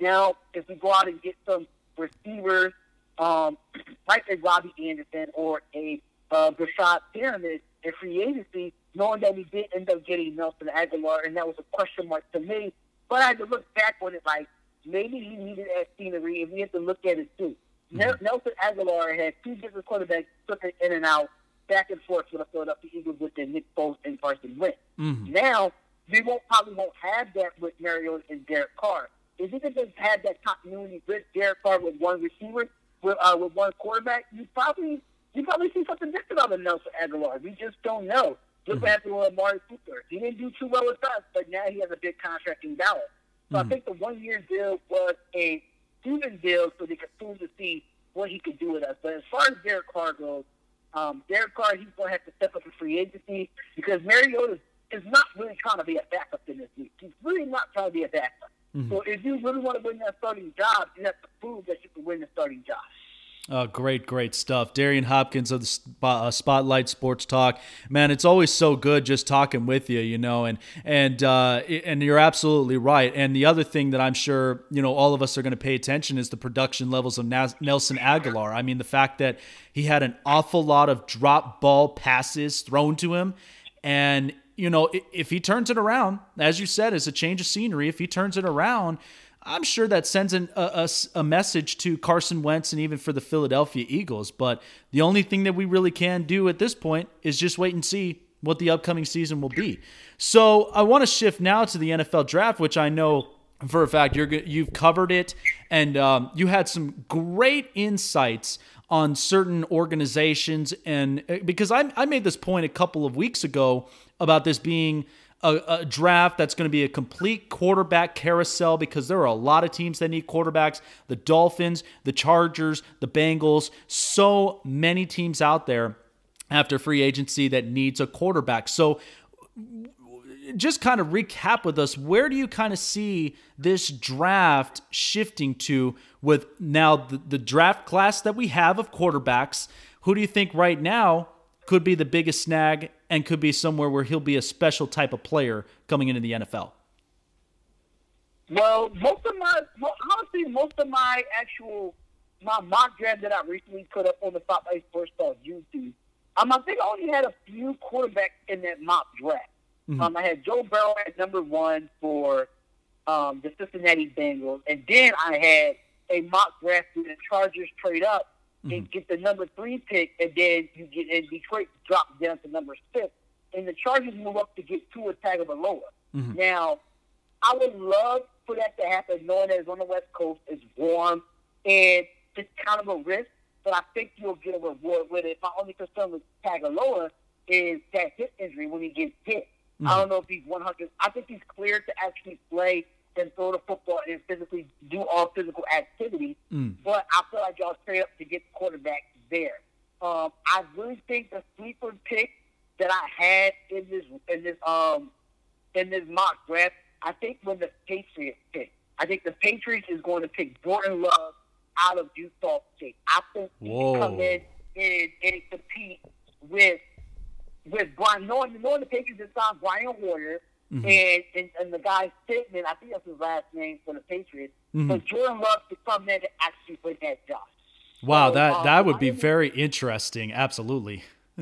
Now, if we go out and get some receivers, um, like a Robbie Anderson or a uh, Breshad Perriman in free agency, knowing that we did end up getting Nelson Agholor, and that was a question mark to me. But I had to look back on it like, maybe he needed that scenery, and we have to look at it too. Mm-hmm. Nelson Agholor had two different quarterbacks flipping in and out, back and forth with the Philadelphia Eagles with the Nick Foles and Carson Wentz. Mm-hmm. Now we won't probably won't have that with Mariota and Derek Carr. If you can just have that continuity with Derek Carr with one receiver, with uh, with one quarterback, you probably you probably see something different out of Nelson Agholor. We just don't know. Just mm-hmm. happened with Amari Cooper. He didn't do too well with us, but now he has a big contract in Dallas. So mm-hmm. I think the one year deal was a proven deal so they could prove to see what he could do with us. But as far as Derek Carr goes, um, Derek Carr, he's going to have to step up in free agency because Mariota is not really trying to be a backup in this league. He's really not trying to be a backup. Mm-hmm. So if you really want to win that starting job, you have to prove that you can win the starting job. Oh, great, great stuff. Darian Hopkins of the uh, Spotlight Sports Talk. Man, it's always so good just talking with you, you know, and and uh, and you're absolutely right. And the other thing that I'm sure, you know, all of us are going to pay attention is the production levels of Nelson Agholor. I mean, the fact that he had an awful lot of drop ball passes thrown to him and you know, if he turns it around, as you said, it's a change of scenery. If he turns it around, I'm sure that sends an, a, a, a, message to Carson Wentz and even for the Philadelphia Eagles. But the only thing that we really can do at this point is just wait and see what the upcoming season will be. So I want to shift now to the NFL draft, which I know for a fact you're you've covered it, and um, you had some great insights on certain organizations. And uh, because I, I made this point a couple of weeks ago about this being a, a, draft that's going to be a complete quarterback carousel because there are a lot of teams that need quarterbacks the Dolphins, the Chargers, the Bengals, so many teams out there after free agency that needs a quarterback. So, just kind of recap with us where do you kind of see this draft shifting to with now the, the draft class that we have of quarterbacks? Who do you think right now could be the biggest snag and could be somewhere where he'll be a special type of player coming into the NFL? Well, most of my, honestly, most of my actual my mock draft that I recently put up on the Top Ice Sports Talk YouTube, um, I think I only had a few quarterbacks in that mock draft. Mm-hmm. Um, I had Joe Burrow at number one for um, the Cincinnati Bengals, and then I had a mock draft where the Chargers trade up mm-hmm. and get the number three pick, and then you get and Detroit drops down to number six, and the Chargers move up to get Tua Tagovailoa. Mm-hmm. Now, I would love for that to happen, knowing that it's on the West Coast, it's warm, and it's kind of a risk, but I think you'll get a reward with it. My only concern with Tagovailoa is that hip injury when he gets hit. Mm-hmm. I don't know if he's 100. I think he's cleared to actually play and throw the football and physically do all physical activity. Mm. But I feel like y'all straight up to get the quarterback there. Um, I really think the sleeper pick that I had in this in this um in this mock draft, I think when the Patriots pick, I think the Patriots is going to pick Jordan Love out of Utah State. I think he can come in and, and compete with with Brian knowing knowing the Patriots signed Brian Hoyer Mm-hmm. And, and and the guy Pittman, I think that's his last name for the Patriots. Mm-hmm. But Jordan Love to come in and actually play that job. Wow, so, that um, that would be very interesting. Absolutely.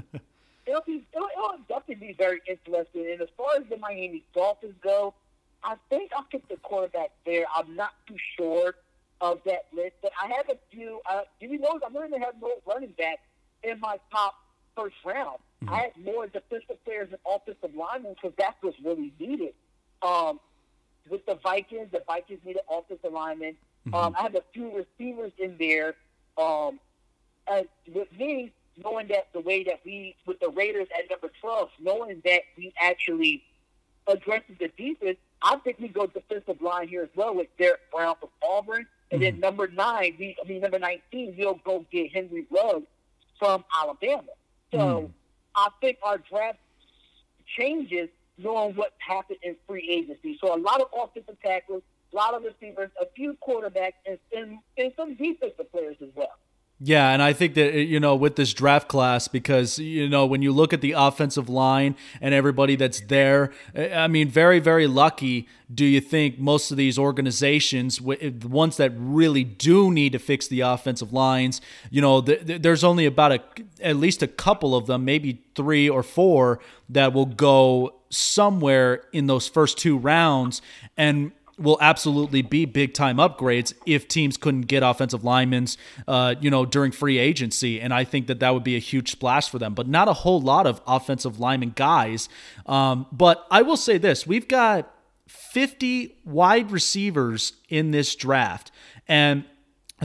it'll be it'll, it'll, definitely be very interesting. And as far as the Miami Dolphins go, I think I'll pick the quarterback there. I'm not too sure of that list, but I have a few. Uh, do you know? I'm going to have no running back in my top first round. Mm-hmm. I had more defensive players and offensive linemen because that's what's really needed. Um, with the Vikings, the Vikings needed offensive linemen. Mm-hmm. Um, I have a few receivers in there. Um, and with me, knowing that the way that we, with the Raiders at number 12, knowing that we actually addresses the defense, I think we go defensive line here as well with Derrick Brown from Auburn. And mm-hmm. then number nine, we, I mean, number 19, we'll go get Henry Ruggs from Alabama. So mm. I think our draft changes knowing what happened in free agency. So a lot of offensive tackles, a lot of receivers, a few quarterbacks, and, and, and some defensive players as well. Yeah, and I think that eh, you know with this draft class because you know when you look at the offensive line and everybody that's there, eh, I mean very very lucky do you think most of these organizations eh, the ones that really do need to fix the offensive lines, you know there's only about a at least a couple of them, maybe 3 or 4 that will go somewhere in those first two rounds. And will absolutely be big time upgrades if teams couldn't get offensive linemen, uh, you know, during free agency. And I think that that would be a huge splash for them. But not a whole lot of offensive lineman guys. Um, but I will say this: we've got 50 wide receivers in this draft, and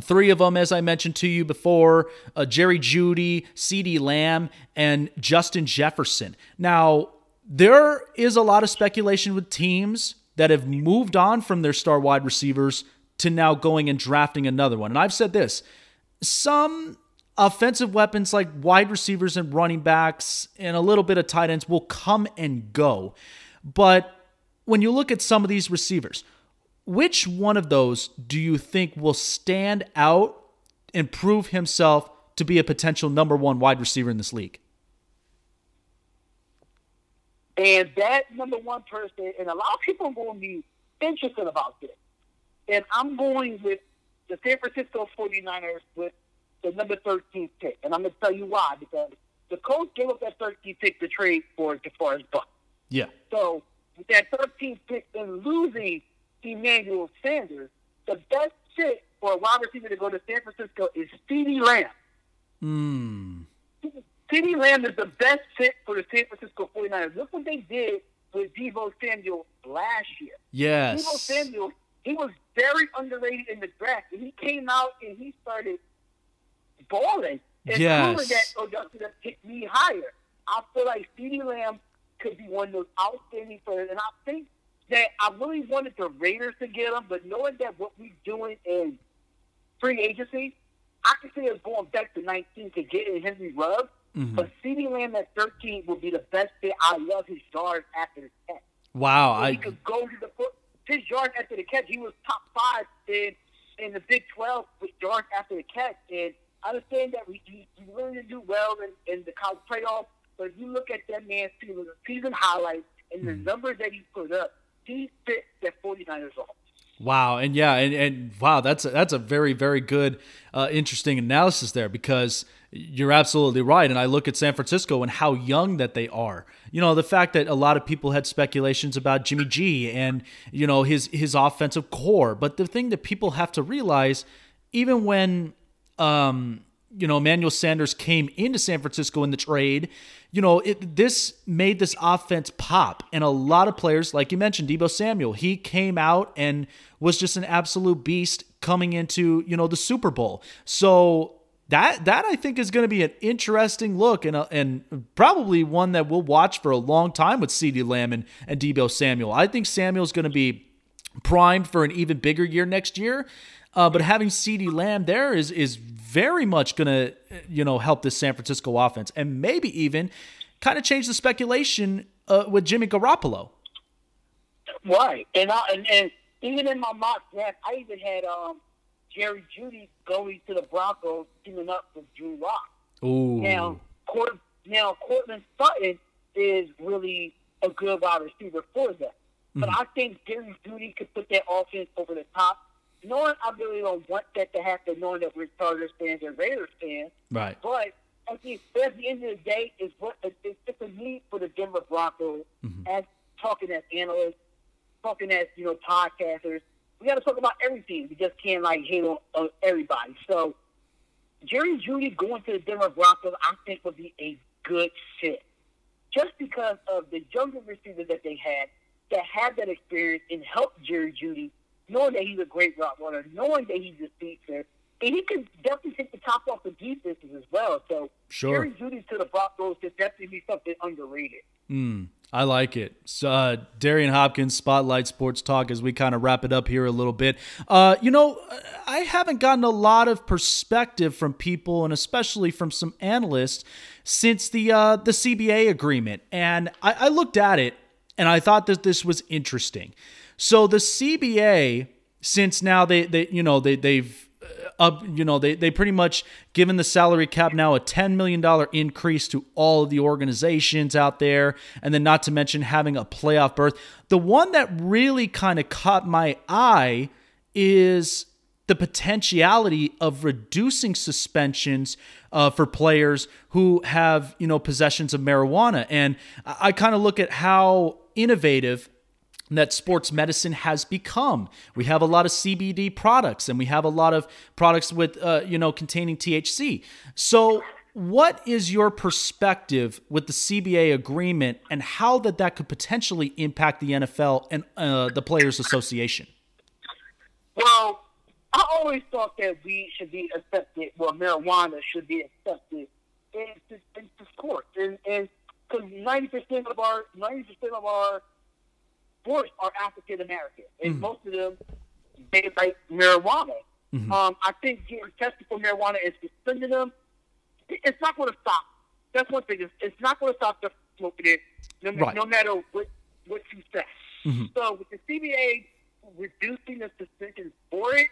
Three of them, as I mentioned to you before, uh, Jerry Jeudy, CeeDee Lamb, and Justin Jefferson. Now, there is a lot of speculation with teams that have moved on from their star wide receivers to now going and drafting another one. And I've said this some offensive weapons like wide receivers and running backs and a little bit of tight ends will come and go. But when you look at some of these receivers, which one of those do you think will stand out and prove himself to be a potential number one wide receiver in this league? And that number one person, and a lot of people are going to be interested about this. And I'm going with the San Francisco 49ers with the number 13 pick. And I'm going to tell you why, because the coach gave up that 13 pick to trade for DeForest Buck. Yeah. So with that 13 pick and losing Emmanuel Sanders, the best fit for a wide receiver to go to San Francisco is CeeDee Lamb. Hmm. CeeDee Lamb is the best fit for the San Francisco 49ers. Look what they did with Deebo Samuel last year. Yes. Deebo Samuel, he was very underrated in the draft. And he came out and he started balling. And yes. that Augusta oh, picked me higher. I feel like CeeDee Lamb could be one of those outstanding players. And I think that I really wanted the Raiders to get him, but knowing that what we're doing in free agency, I can see us going back to 19 to get in Henry Ruggs. Mm-hmm. But CeeDee Lamb at 13 would be the best fit. I love his yards after the catch. Wow. So I... He could go to the foot. His yards after the catch, he was top five in in the Big 12 with yards after the catch. And I understand that we, he, he really didn't do well in, in the college playoffs. But if you look at that man's season highlights and the mm-hmm. numbers that he put up, he fit that 49ers off. Wow, and yeah, and, and wow, that's a, that's a very very good, uh, interesting analysis there because you're absolutely right. And I look at San Francisco and how young that they are. You know, the fact that a lot of people had speculations about Jimmy G and you know his his offensive core, but the thing that people have to realize, even when um, you know Emmanuel Sanders came into San Francisco in the trade, you know, it, this made this offense pop. And a lot of players, like you mentioned, Deebo Samuel, he came out and was just an absolute beast coming into, you know, the Super Bowl. So that that I think is going to be an interesting look and a, and probably one that we'll watch for a long time with CeeDee Lamb and, and Deebo Samuel. I think Samuel's going to be primed for an even bigger year next year. Uh, but having CeeDee Lamb there is is very much going to you know help this San Francisco offense and maybe even kind of change the speculation uh, with Jimmy Garoppolo. Right, and I, and, and even in my mock draft, I even had um, Jerry Jeudy going to the Broncos, teaming up with Drew Lock. Ooh. Now, Court, now Courtland Sutton is really a good wide receiver for them, but Mm-hmm. I think Jerry Jeudy could put that offense over the top. Knowing I really don't want that to happen, knowing that we're Chargers fans and Raiders fans, Right. but I think at the end of the day, is what it's, it's a need for the Denver Broncos. As talking as analysts, talking as you know podcasters, we got to talk about everything. We just can't like hate on uh, everybody. So Jerry Jeudy going to the Denver Broncos, I think would be a good fit, just because of the younger receiver that they had that had that experience and helped Jerry Jeudy, knowing that he's a great route runner, knowing that he's a speedster, and he can definitely take the top off the defenses as well. So Sure. Jerry Jeudy to the Broncos could definitely be something underrated. Mm, I like it. So, uh, Darian Hopkins, Spotlight Sports Talk, as we kind of wrap it up here a little bit. Uh, you know, I haven't gotten a lot of perspective from people, and especially from some analysts, since the uh, the CBA agreement. And I, I looked at it, and I thought that this was interesting. So the CBA, since now they they you know they they've up you know they they pretty much given the salary cap now a 10 million dollar increase to all of the organizations out there. And then not to mention having a playoff berth. The one that really kind of caught my eye is the potentiality of reducing suspensions uh, for players who have you know possessions of marijuana. And i, I kind of look at how innovative that sports medicine has become. We have a lot of CBD products and we have a lot of products with uh, you know containing THC. So what is your perspective with the CBA agreement and how that that could potentially impact the NFL and uh, the Players Association? Well, I always thought that we should be accepted. Well, marijuana should be accepted into, into sports, and ninety percent of our ninety percent of our are African American, and mm-hmm. most of them they like marijuana. Mm-hmm. Um, I think getting tested for marijuana and suspending them, it's not going to stop. That's one thing. It's, it's not going to stop them smoking it, no, Right. no matter what what you say. Mm-hmm. So with the CBA reducing the suspension for it,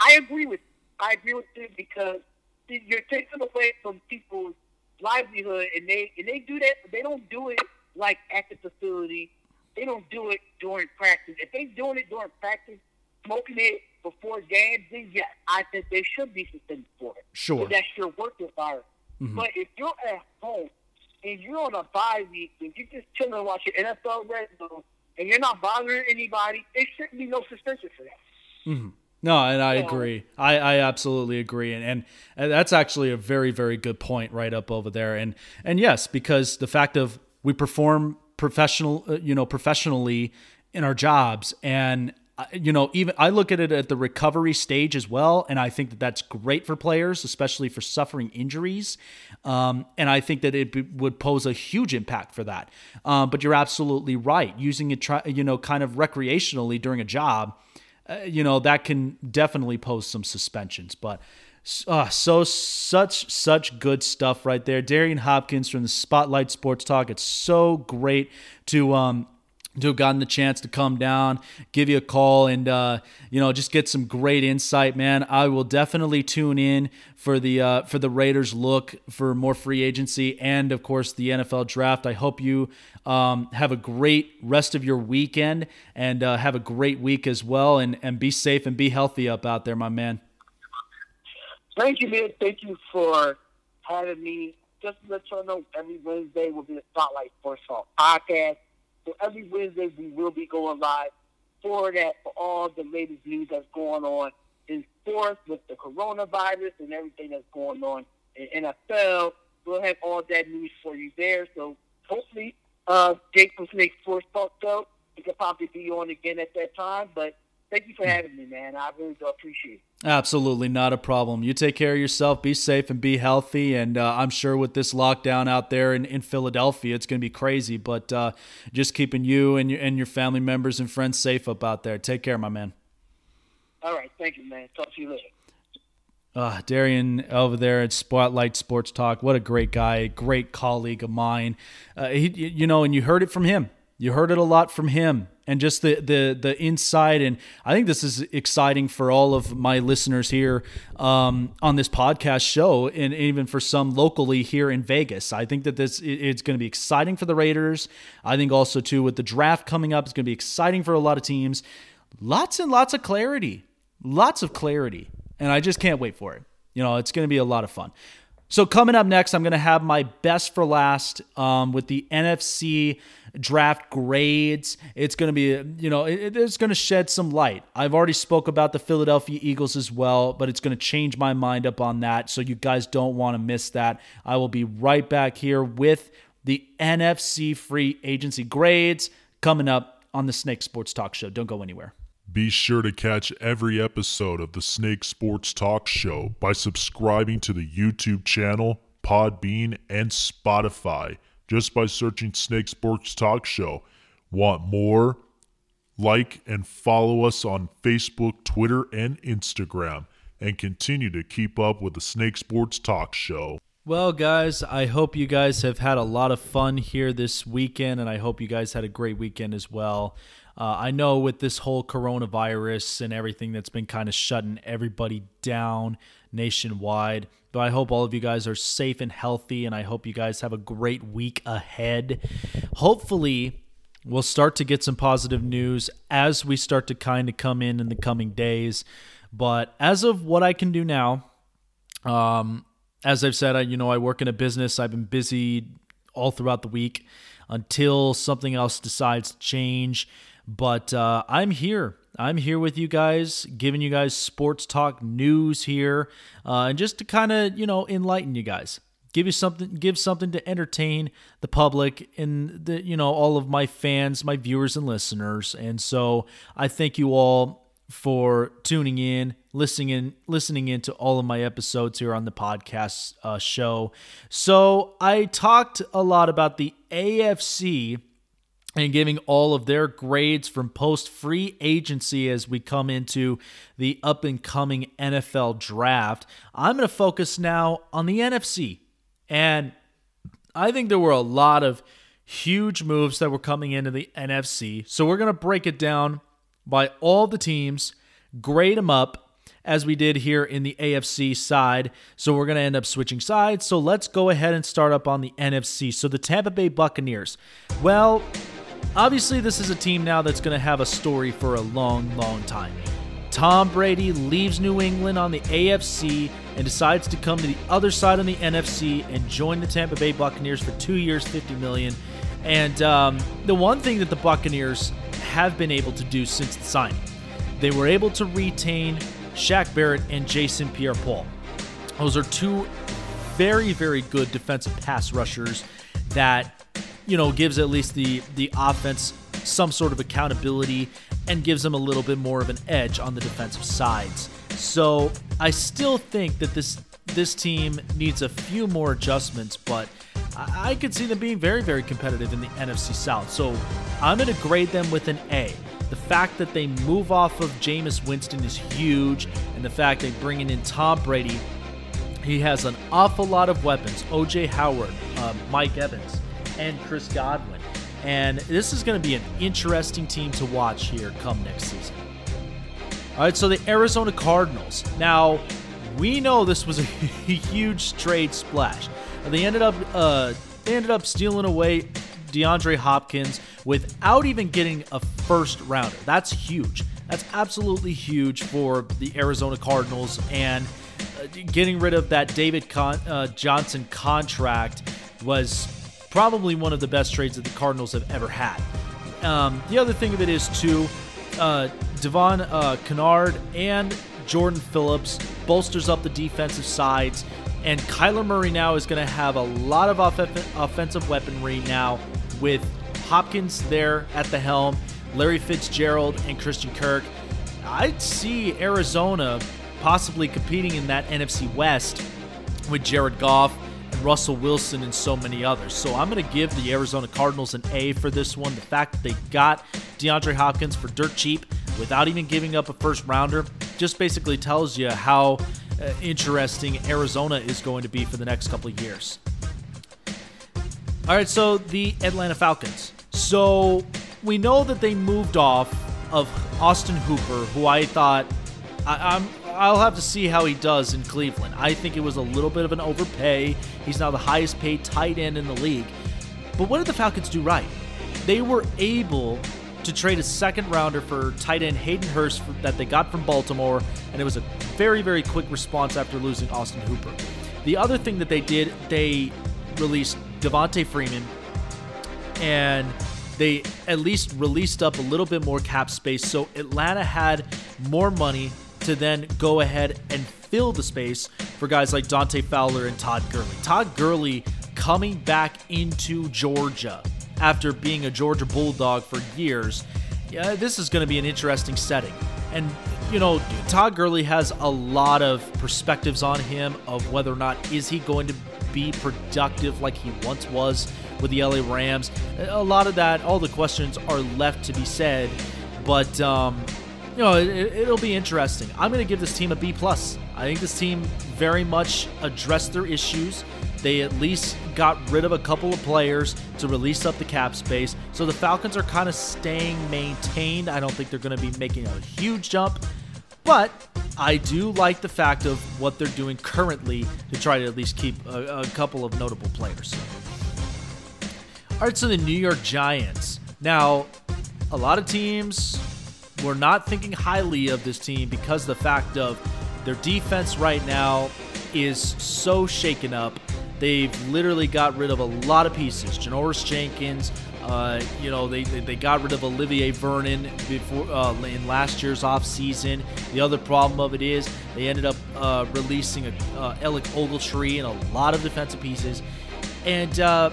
I agree with I agree with it because see, you're taking away from people's livelihood, and they and they do that. They don't do it like at the facility. They don't do it during practice. If they're doing it during practice, smoking it before games, then yes, I think they should be suspended for it. Sure. That's your work environment. Mm-hmm. But if you're at home and you're on a bye week and you're just chilling and watching NFL Red Zone and you're not bothering anybody, there shouldn't be no suspension for that. Mm-hmm. No, and I agree. I, I absolutely agree, and, and and that's actually a very very good point right up over there. And and yes, because the fact of we perform professional, uh, you know, professionally in our jobs, and uh, you know, even I look at it at the recovery stage as well, and I think that that's great for players, especially for suffering injuries. Um, and I think that it would pose a huge impact for that. Um, but you're absolutely right. Using it, try, you know, kind of recreationally during a job uh, you know that can definitely pose some suspensions but uh, so such such good stuff right there darian hopkins from the spotlight sports talk it's so great to um to have gotten the chance to come down, give you a call, and uh, you know just get some great insight, man. I will definitely tune in for the uh, for the Raiders look for more free agency and of course the NFL draft. I hope you um, have a great rest of your weekend and uh, have a great week as well, and and be safe and be healthy up out there, my man. Thank you, man. Thank you for having me. Just to let y'all know, every Wednesday will be the Spotlight Sports Talk podcast. So every Wednesday we will be going live for that, for all the latest news that's going on in sports with the coronavirus and everything that's going on in NFL. We'll have all that news for you there. So hopefully, uh, Jake from Snake Sports Talk Show, he could probably be on again at that time. But thank you for having me, man. I really do appreciate it. Absolutely, not a problem. You take care of yourself, be safe, and be healthy. And uh, I'm sure with this lockdown out there in, in Philadelphia, it's going to be crazy. But uh, just keeping you and your, and your family members and friends safe up out there. Take care, my man. All right, thank you, man. Talk to you later. Uh, Darian over there at Spotlight Sports Talk. What a great guy, great colleague of mine. Uh, he, you know, and you heard it from him. You heard it a lot from him and just the the the insight and I think this is exciting for all of my listeners here um, on this podcast show and even for some locally here in Vegas. I think that this it's going to be exciting for the Raiders. I think also too with the draft coming up, it's going to be exciting for a lot of teams. Lots and lots of clarity, lots of clarity, and I just can't wait for it. You know, it's going to be a lot of fun. So coming up next, I'm going to have my best for last um, with the NFC draft grades. It's going to be, you know, it, it's going to shed some light. I've already spoke about the Philadelphia Eagles as well, but it's going to change my mind up on that. So you guys don't want to miss that. I will be right back here with the NFC free agency grades coming up on the Snake Sports Talk Show. Don't go anywhere. Be sure to catch every episode of the Snake Sports Talk Show by subscribing to the YouTube channel, Podbean, and Spotify just by searching Snake Sports Talk Show. Want more? Like and follow us on Facebook, Twitter, and Instagram, and continue to keep up with the Snake Sports Talk Show. Well, guys, I hope you guys have had a lot of fun here this weekend, and I hope you guys had a great weekend as well. Uh, I know with this whole coronavirus and everything that's been kind of shutting everybody down nationwide, but I hope all of you guys are safe and healthy, and I hope you guys have a great week ahead. Hopefully, we'll start to get some positive news as we start to kind of come in in the coming days. But as of what I can do now, um, as I've said, I you know I work in a business. I've been busy all throughout the week until something else decides to change. But uh, I'm here. I'm here with you guys, giving you guys sports talk news here, uh, and just to kind of you know enlighten you guys, give you something, give something to entertain the public and the you know all of my fans, my viewers and listeners. And so I thank you all for tuning in, listening in, listening into all of my episodes here on the podcast uh, show. So I talked a lot about the AFC and giving all of their grades from post free agency as we come into the up and coming NFL draft. I'm going to focus now on the NFC. And I think there were a lot of huge moves that were coming into the NFC. So we're going to break it down by all the teams, grade them up as we did here in the AFC side. So we're going to end up switching sides. So let's go ahead and start up on the NFC. So the Tampa Bay Buccaneers. Well, Obviously, this is a team now that's going to have a story for a long, long time. Tom Brady leaves New England on the AFC and decides to come to the other side on the NFC and join the Tampa Bay Buccaneers for two years, 50 million. And um, the one thing that the Buccaneers have been able to do since the signing, they were able to retain Shaq Barrett and Jason Pierre-Paul. Those are two very, very good defensive pass rushers that you know, gives at least the the offense some sort of accountability and gives them a little bit more of an edge on the defensive sides. So I still think that this this team needs a few more adjustments, but I, I could see them being very, very competitive in the NFC South. So I'm going to grade them with an A. The fact that they move off of Jameis Winston is huge, and the fact they bringing in Tom Brady, he has an awful lot of weapons. OJ Howard, uh, Mike Evans, and Chris Godwin. And this is going to be an interesting team to watch here come next season. All right, so the Arizona Cardinals. Now, we know this was a huge trade splash. They ended up uh, they ended up stealing away DeAndre Hopkins without even getting a first rounder. That's huge. That's absolutely huge for the Arizona Cardinals and uh, getting rid of that David Con- uh, Johnson contract was probably one of the best trades that the Cardinals have ever had. Um, the other thing of it is too, uh, Devon uh, Kennard and Jordan Phillips bolsters up the defensive sides, and Kyler Murray now is going to have a lot of off- offensive weaponry now with Hopkins there at the helm, Larry Fitzgerald, and Christian Kirk. I'd see Arizona possibly competing in that NFC West with Jared Goff Russell Wilson and so many others. So I'm going to give the Arizona Cardinals an A for this one. The fact that they got DeAndre Hopkins for dirt cheap without even giving up a first rounder just basically tells you how uh, interesting Arizona is going to be for the next couple of years. All right, so the Atlanta Falcons. So we know that they moved off of Austin Hooper, who I thought I, am I'll have to see how he does in Cleveland. I think it was a little bit of an overpay. He's now the highest paid tight end in the league. But what did the Falcons do right? They were able to trade a second rounder for tight end Hayden Hurst that they got from Baltimore, and it was a very, very quick response after losing Austin Hooper. The other thing that they did, they released Devonta Freeman, and they at least released up a little bit more cap space. So Atlanta had more money to then go ahead and fill the space for guys like Dante Fowler and Todd Gurley. Todd Gurley coming back into Georgia after being a Georgia Bulldog for years. Yeah, this is going to be an interesting setting. And, you know, Todd Gurley has a lot of perspectives on him of whether or not is he going to be productive like he once was with the LA Rams. A lot of that, all the questions are left to be said. But, um, you know, it, will be interesting. I'm going to give this team a B plus. I think this team very much addressed their issues. They at least got rid of a couple of players to release up the cap space. So the Falcons are kind of staying maintained. I don't think they're going to be making a huge jump, but I do like the fact of what they're doing currently to try to at least keep a, a couple of notable players. All right, so the New York Giants. Now, a lot of teams were not thinking highly of this team because the fact of their defense right now is so shaken up. They've literally got rid of a lot of pieces. Janoris Jenkins, uh, you know, they, they, they, got rid of Olivier Vernon before uh, in last year's offseason. The other problem of it is they ended up uh, releasing a, uh, Alec Ogletree and a lot of defensive pieces. And uh,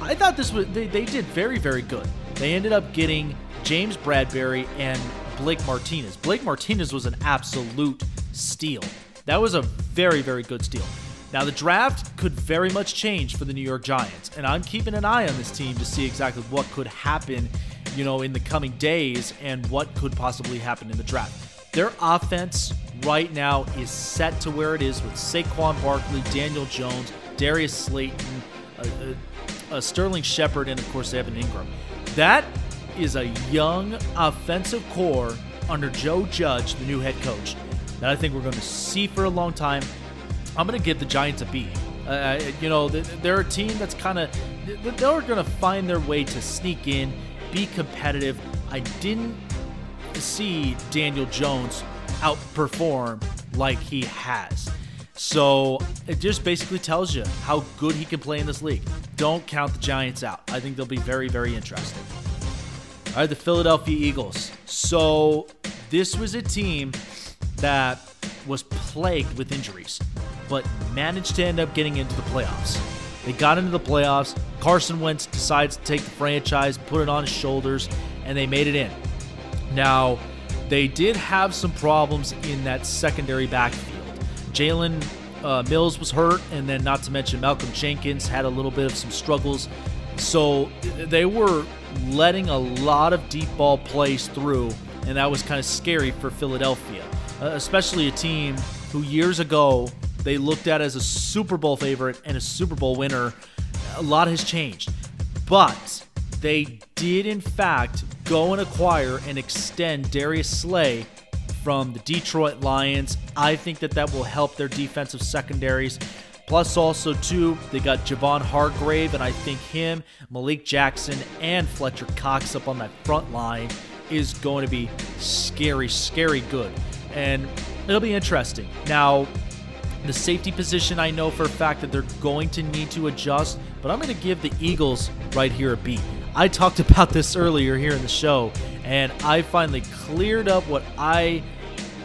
I thought this was they, they did very very good. They ended up getting James Bradberry and Blake Martinez. Blake Martinez was an absolute steal. That was a very very good steal. Now, the draft could very much change for the New York Giants, and I'm keeping an eye on this team to see exactly what could happen, you know, in the coming days and what could possibly happen in the draft. Their offense right now is set to where it is with Saquon Barkley, Daniel Jones, Darius Slayton, uh, uh, uh, Sterling Shepard, and of course Evan Engram. That is a young offensive core under Joe Judge, the new head coach, that I think we're going to see for a long time. I'm going to give the Giants a B. Uh, uh you know, they're a team that's kind of they're going to find their way to sneak in, be competitive. I didn't see Daniel Jones outperform like he has. So it just basically tells you how good he can play in this league. Don't count the Giants out. I think they'll be very, very interesting. Right, the Philadelphia Eagles. So this was a team that was plagued with injuries but managed to end up getting into the playoffs. They got into the playoffs. Carson Wentz decides to take the franchise, put it on his shoulders, and they made it in. Now, they did have some problems in that secondary backfield. Jalen uh, Mills was hurt, and then not to mention Malcolm Jenkins had a little bit of some struggles. So they were letting a lot of deep ball plays through, and that was kind of scary for Philadelphia, uh, especially a team who years ago they looked at as a Super Bowl favorite and a Super Bowl winner. A lot has changed. But they did in fact go and acquire and extend Darius Slay from the Detroit Lions. I think that that will help their defensive secondaries. Plus, also, too, they got Javon Hargrave, and I think him, Malik Jackson, and Fletcher Cox up on that front line is going to be scary, scary good. And it'll be interesting. Now, the safety position, I know for a fact that they're going to need to adjust, but I'm going to give the Eagles right here a beat. I talked about this earlier here in the show, and I finally cleared up what I,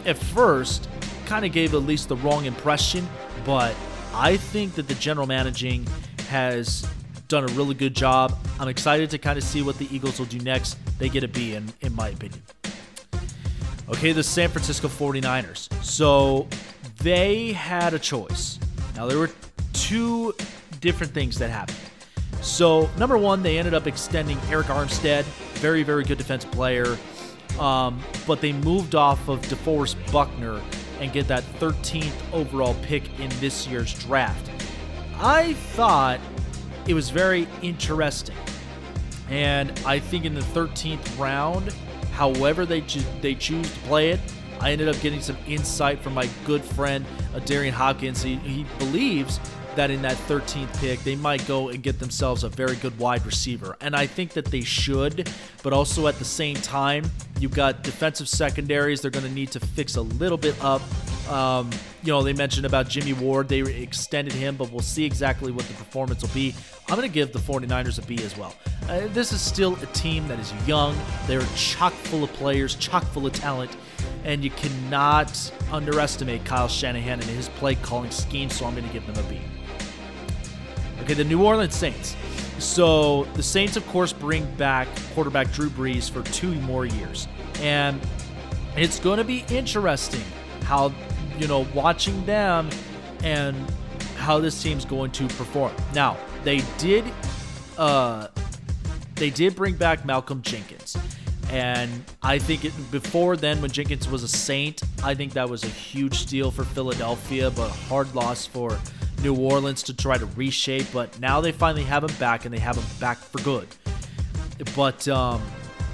at first, kind of gave at least the wrong impression, but I think that the general managing has done a really good job. I'm excited to kind of see what the Eagles will do next. They get a B, in, in my opinion. Okay, the San Francisco 49ers. So they had a choice. Now, there were two different things that happened. So, number one, they ended up extending Arik Armstead, very, very good defensive player. Um, but they moved off of DeForest Buckner and get that 13th overall pick in this year's draft. I thought it was very interesting. And I think in the 13th round, however they, cho- they choose to play it, I ended up getting some insight from my good friend uh, Darian Hopkins. He, he believes that in that 13th pick, they might go and get themselves a very good wide receiver. And I think that they should, but also at the same time, you've got defensive secondaries they're going to need to fix a little bit up. Um, you know, they mentioned about Jimmy Ward. They extended him, but we'll see exactly what the performance will be. I'm going to give the 49ers a B as well. Uh, this is still a team that is young. They're chock full of players, chock full of talent, and you cannot underestimate Kyle Shanahan and his play calling scheme, so I'm going to give them a B. Okay, the New Orleans Saints. So the Saints, of course, bring back quarterback Drew Brees for two more years. And it's going to be interesting how, you know, watching them and how this team's going to perform. Now, they did uh they did bring back Malcolm Jenkins. And I think it, before then, when Jenkins was a Saint, I think that was a huge steal for Philadelphia, but hard loss for New Orleans to try to reshape, but now they finally have him back and they have him back for good. But um,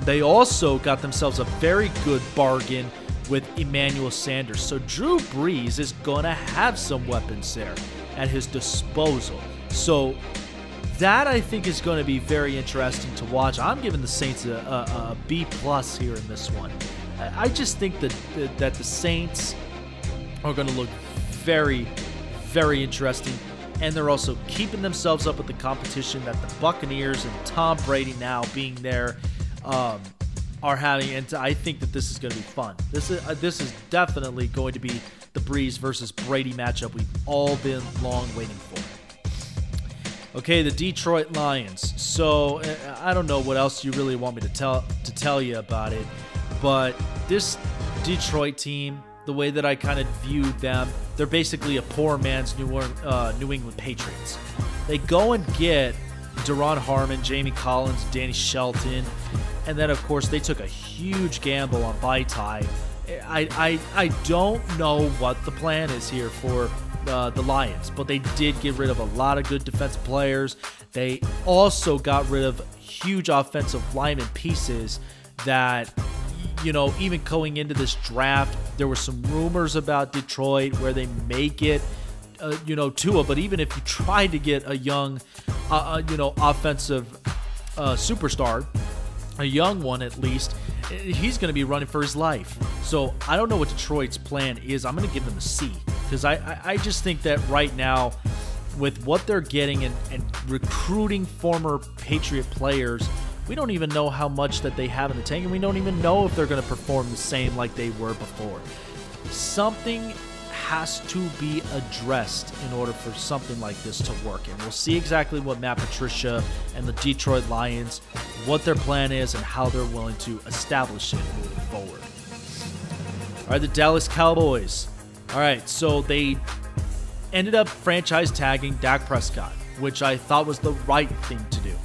they also got themselves a very good bargain with Emmanuel Sanders. So Drew Brees is going to have some weapons there at his disposal. So that I think is going to be very interesting to watch. I'm giving the Saints a, a, a B plus here in this one. I just think that that the Saints are going to look very, very interesting. And they're also keeping themselves up with the competition that the Buccaneers and Tom Brady now being there um, are having. And I think that this is going to be fun. This is uh, this is definitely going to be the Brees versus Brady matchup we've all been long waiting for. Okay, the Detroit Lions. So uh, I don't know what else you really want me to tell to tell you about it, but this Detroit team the way that I kind of viewed them. They're basically a poor man's New, uh, New England Patriots. They go and get Duron Harmon, Jamie Collins, Danny Shelton, and then of course they took a huge gamble on Vaitai. I, I, I don't know what the plan is here for uh, the Lions, but they did get rid of a lot of good defensive players. They also got rid of huge offensive lineman pieces that you know, even going into this draft, there were some rumors about Detroit where they may get, uh, you know, Tua. But even if you try to get a young, uh, uh, you know, offensive uh, superstar, a young one at least, he's going to be running for his life. So I don't know what Detroit's plan is. I'm going to give them a C because I, I, I just think that right now, with what they're getting and, and recruiting former Patriot players we don't even know how much that they have in the tank, and we don't even know if they're going to perform the same like they were before. Something has to be addressed in order for something like this to work. And we'll see exactly what Matt Patricia and the Detroit Lions, what their plan is, and how they're willing to establish it moving forward. All right, the Dallas Cowboys. All right, so they ended up franchise tagging Dak Prescott, which I thought was the right thing to do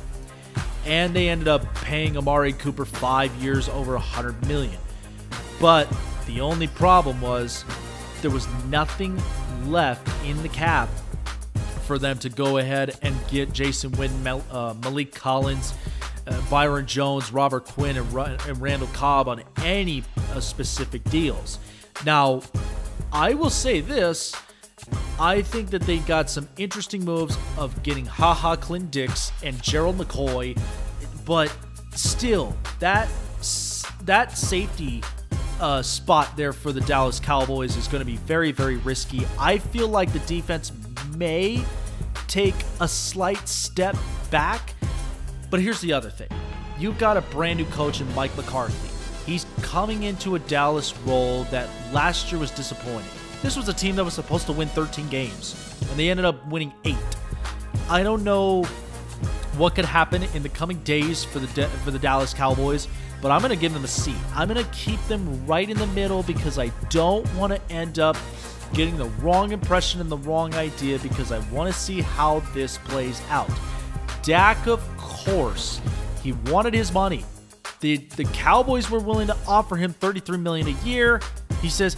and they ended up paying Amari Cooper five years over a 100 million. But the only problem was there was nothing left in the cap for them to go ahead and get Jason Witten, uh, Maliek Collins, uh, Byron Jones, Robert Quinn, and, and Randall Cobb on any uh, specific deals. Now, I will say this. I think that they got some interesting moves of getting Ha Ha Clint Dix and Gerald McCoy, but still, that that safety uh, spot there for the Dallas Cowboys is going to be very, very risky. I feel like the defense may take a slight step back, but here's the other thing you've got a brand new coach in Mike McCarthy. He's coming into a Dallas role that last year was disappointing. This was a team that was supposed to win 13 games, and they ended up winning eight. I don't know what could happen in the coming days for the for the Dallas Cowboys but I'm going to give them a C. I'm going to keep them right in the middle because I don't want to end up getting the wrong impression and the wrong idea because I want to see how this plays out. Dak, of course, he wanted his money. The the Cowboys were willing to offer him 33 million a year. He says,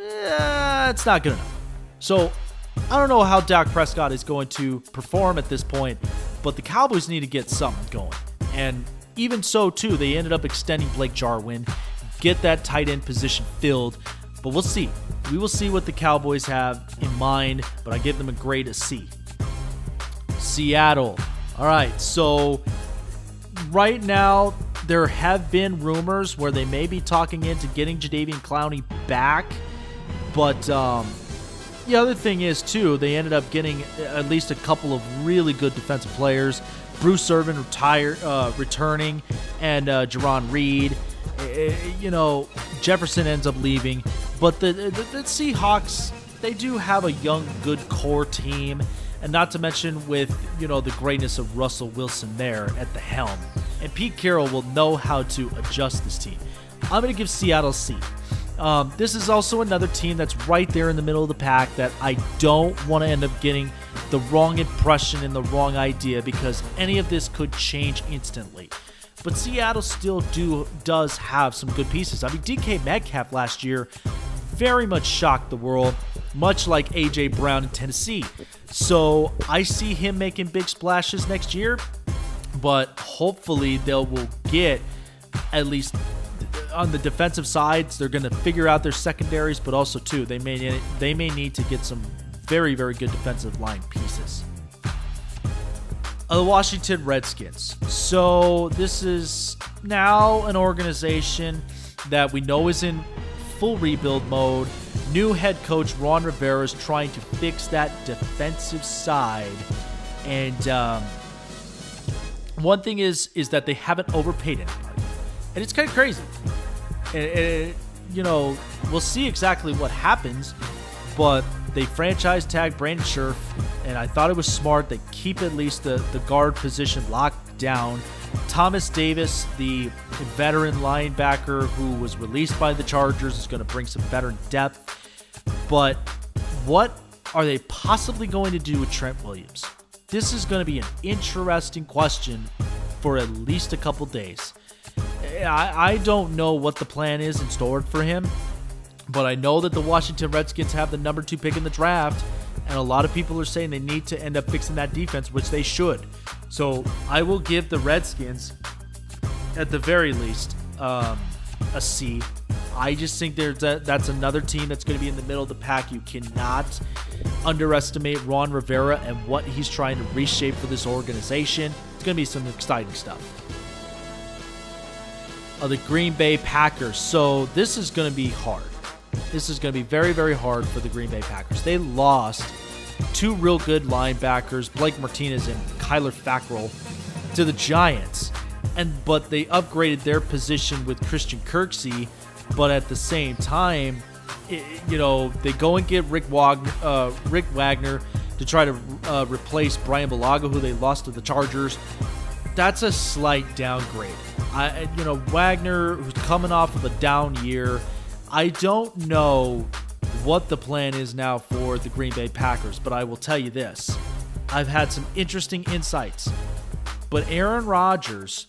eh, it's not good enough. So I don't know how Dak Prescott is going to perform at this point, but the Cowboys need to get something going. And even so, too, they ended up extending Blake Jarwin, get that tight end position filled. But we'll see. We will see what the Cowboys have in mind, but I give them a grade of C. Seattle. All right, so right now there have been rumors where they may be talking into getting Jadeveon Clowney back, but um, the other thing is too they ended up getting at least a couple of really good defensive players. Bruce Irvin retired, uh, returning, and uh, Jarran Reed. Uh, you know, Jefferson ends up leaving, but the, the, the Seahawks they do have a young, good core team, and not to mention with you know the greatness of Russell Wilson there at the helm, and Pete Carroll will know how to adjust this team. I'm going to give Seattle C. Um, this is also another team that's right there in the middle of the pack that I don't want to end up getting the wrong impression and the wrong idea because any of this could change instantly. But Seattle still do does have some good pieces. I mean, DK Metcalf last year very much shocked the world, much like AJ Brown in Tennessee. So I see him making big splashes next year, but hopefully they will get at least on the defensive sides, they're going to figure out their secondaries, but also too they may they may need to get some very very good defensive line pieces. Uh, the Washington Redskins. So this is now an organization that we know is in full rebuild mode. New head coach Ron Rivera is trying to fix that defensive side, and um, one thing is is that they haven't overpaid anybody, and it's kind of crazy. And, it, you know, we'll see exactly what happens, but they franchise tag Brandon Scherff, and I thought it was smart. They keep at least the, the guard position locked down. Thomas Davis, the veteran linebacker who was released by the Chargers, is going to bring some veteran depth. But what are they possibly going to do with Trent Williams? This is going to be an interesting question for at least a couple days. I, I don't know what the plan is in store for him, but I know that the Washington Redskins have the number two pick in the draft, and a lot of people are saying they need to end up fixing that defense, which they should. So I will give the Redskins, at the very least, um, a C. I just think there's a, that's another team that's going to be in the middle of the pack. You cannot underestimate Ron Rivera and what he's trying to reshape for this organization. It's going to be some exciting stuff of the Green Bay Packers. So this is going to be hard. This is going to be very, very hard for the Green Bay Packers. They lost two real good linebackers, Blake Martinez and Kyler Fackrell, to the Giants. And but they upgraded their position with Christian Kirksey, but at the same time, it, you know, they go and get Rick Wagner, uh, Rick Wagner to try to uh, replace Brian Bulaga, who they lost to the Chargers. That's a slight downgrade. I, you know, Wagner, who's coming off of a down year, I don't know what the plan is now for the Green Bay Packers, but I will tell you this. I've had some interesting insights. But Aaron Rodgers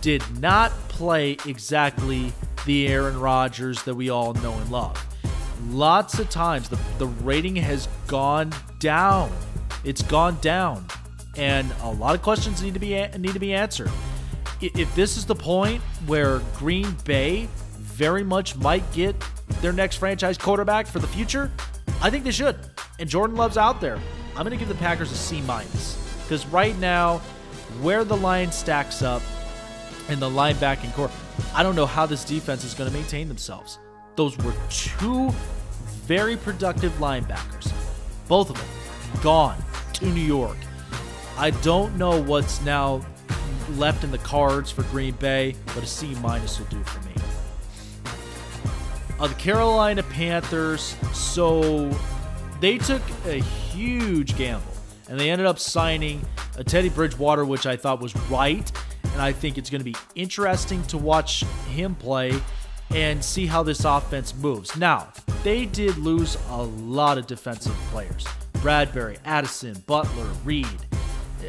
did not play exactly the Aaron Rodgers that we all know and love. Lots of times the, the rating has gone down. It's gone down. And a lot of questions need to be need to be answered. if this is the point where Green Bay very much might get their next franchise quarterback for the future, I think they should. And Jordan Love's out there. I'm going to give the Packers a C minus because right now, where the line stacks up in the linebacking corps, I don't know how this defense is going to maintain themselves. Those were two very productive linebackers, both of them gone to New York. I don't know what's now left in the cards for Green Bay, but a C minus will do for me. Uh, the Carolina Panthers, so they took a huge gamble and they ended up signing a Teddy Bridgewater, which I thought was right. And I think it's going to be interesting to watch him play and see how this offense moves. Now, they did lose a lot of defensive players Bradberry, Addison, Butler, Reed.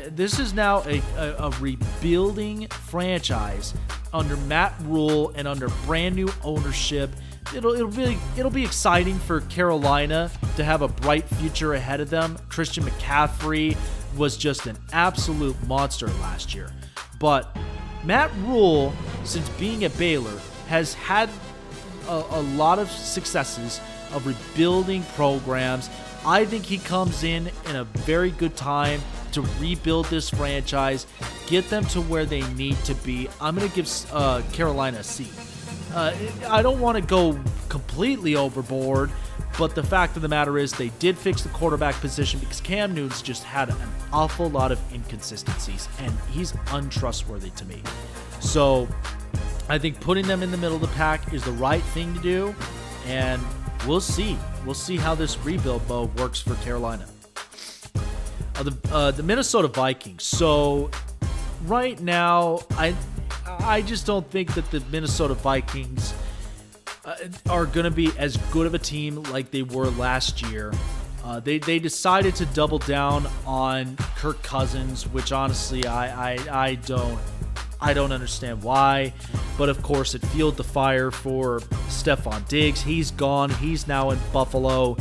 This is now a, a, a rebuilding franchise under Matt Rhule and under brand new ownership it'll it'll be it'll be exciting for Carolina to have a bright future ahead of them. Christian McCaffrey was just an absolute monster last year. But Matt Rhule, since being at Baylor, has had a, a lot of successes of rebuilding programs. I think he comes in in a very good time to rebuild this franchise, get them to where they need to be. I'm going to give uh, Carolina a C. Uh, I don't want to go completely overboard, but the fact of the matter is they did fix the quarterback position because Cam Newton's just had an awful lot of inconsistencies, and he's untrustworthy to me. So I think putting them in the middle of the pack is the right thing to do, and we'll see. We'll see how this rebuild mode works for Carolina. Uh, the uh, the Minnesota Vikings. So right now, I I just don't think that the Minnesota Vikings uh, are going to be as good of a team like they were last year. Uh, they, they decided to double down on Kirk Cousins, which honestly I, I, I don't I don't understand why. But of course, it fueled the fire for Stefon Diggs. He's gone. He's now in Buffalo.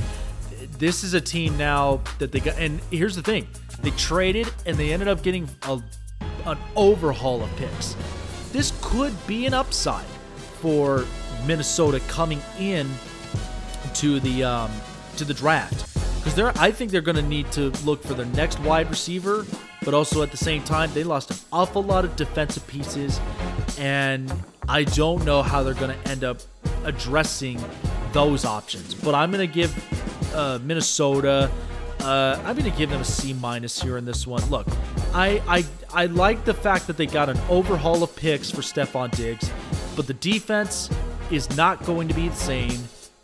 This is a team now that they got. And here's the thing: they traded and they ended up getting a, an overhaul of picks. This could be an upside for Minnesota coming in to the um, to the draft because they're I think they're going to need to look for their next wide receiver, but also at the same time they lost an awful lot of defensive pieces, and I don't know how they're going to end up addressing those options. But I'm going to give uh, Minnesota. Uh, I'm going to give them a C minus here in this one. Look, I, I I like the fact that they got an overhaul of picks for Stefon Diggs, but the defense is not going to be the same,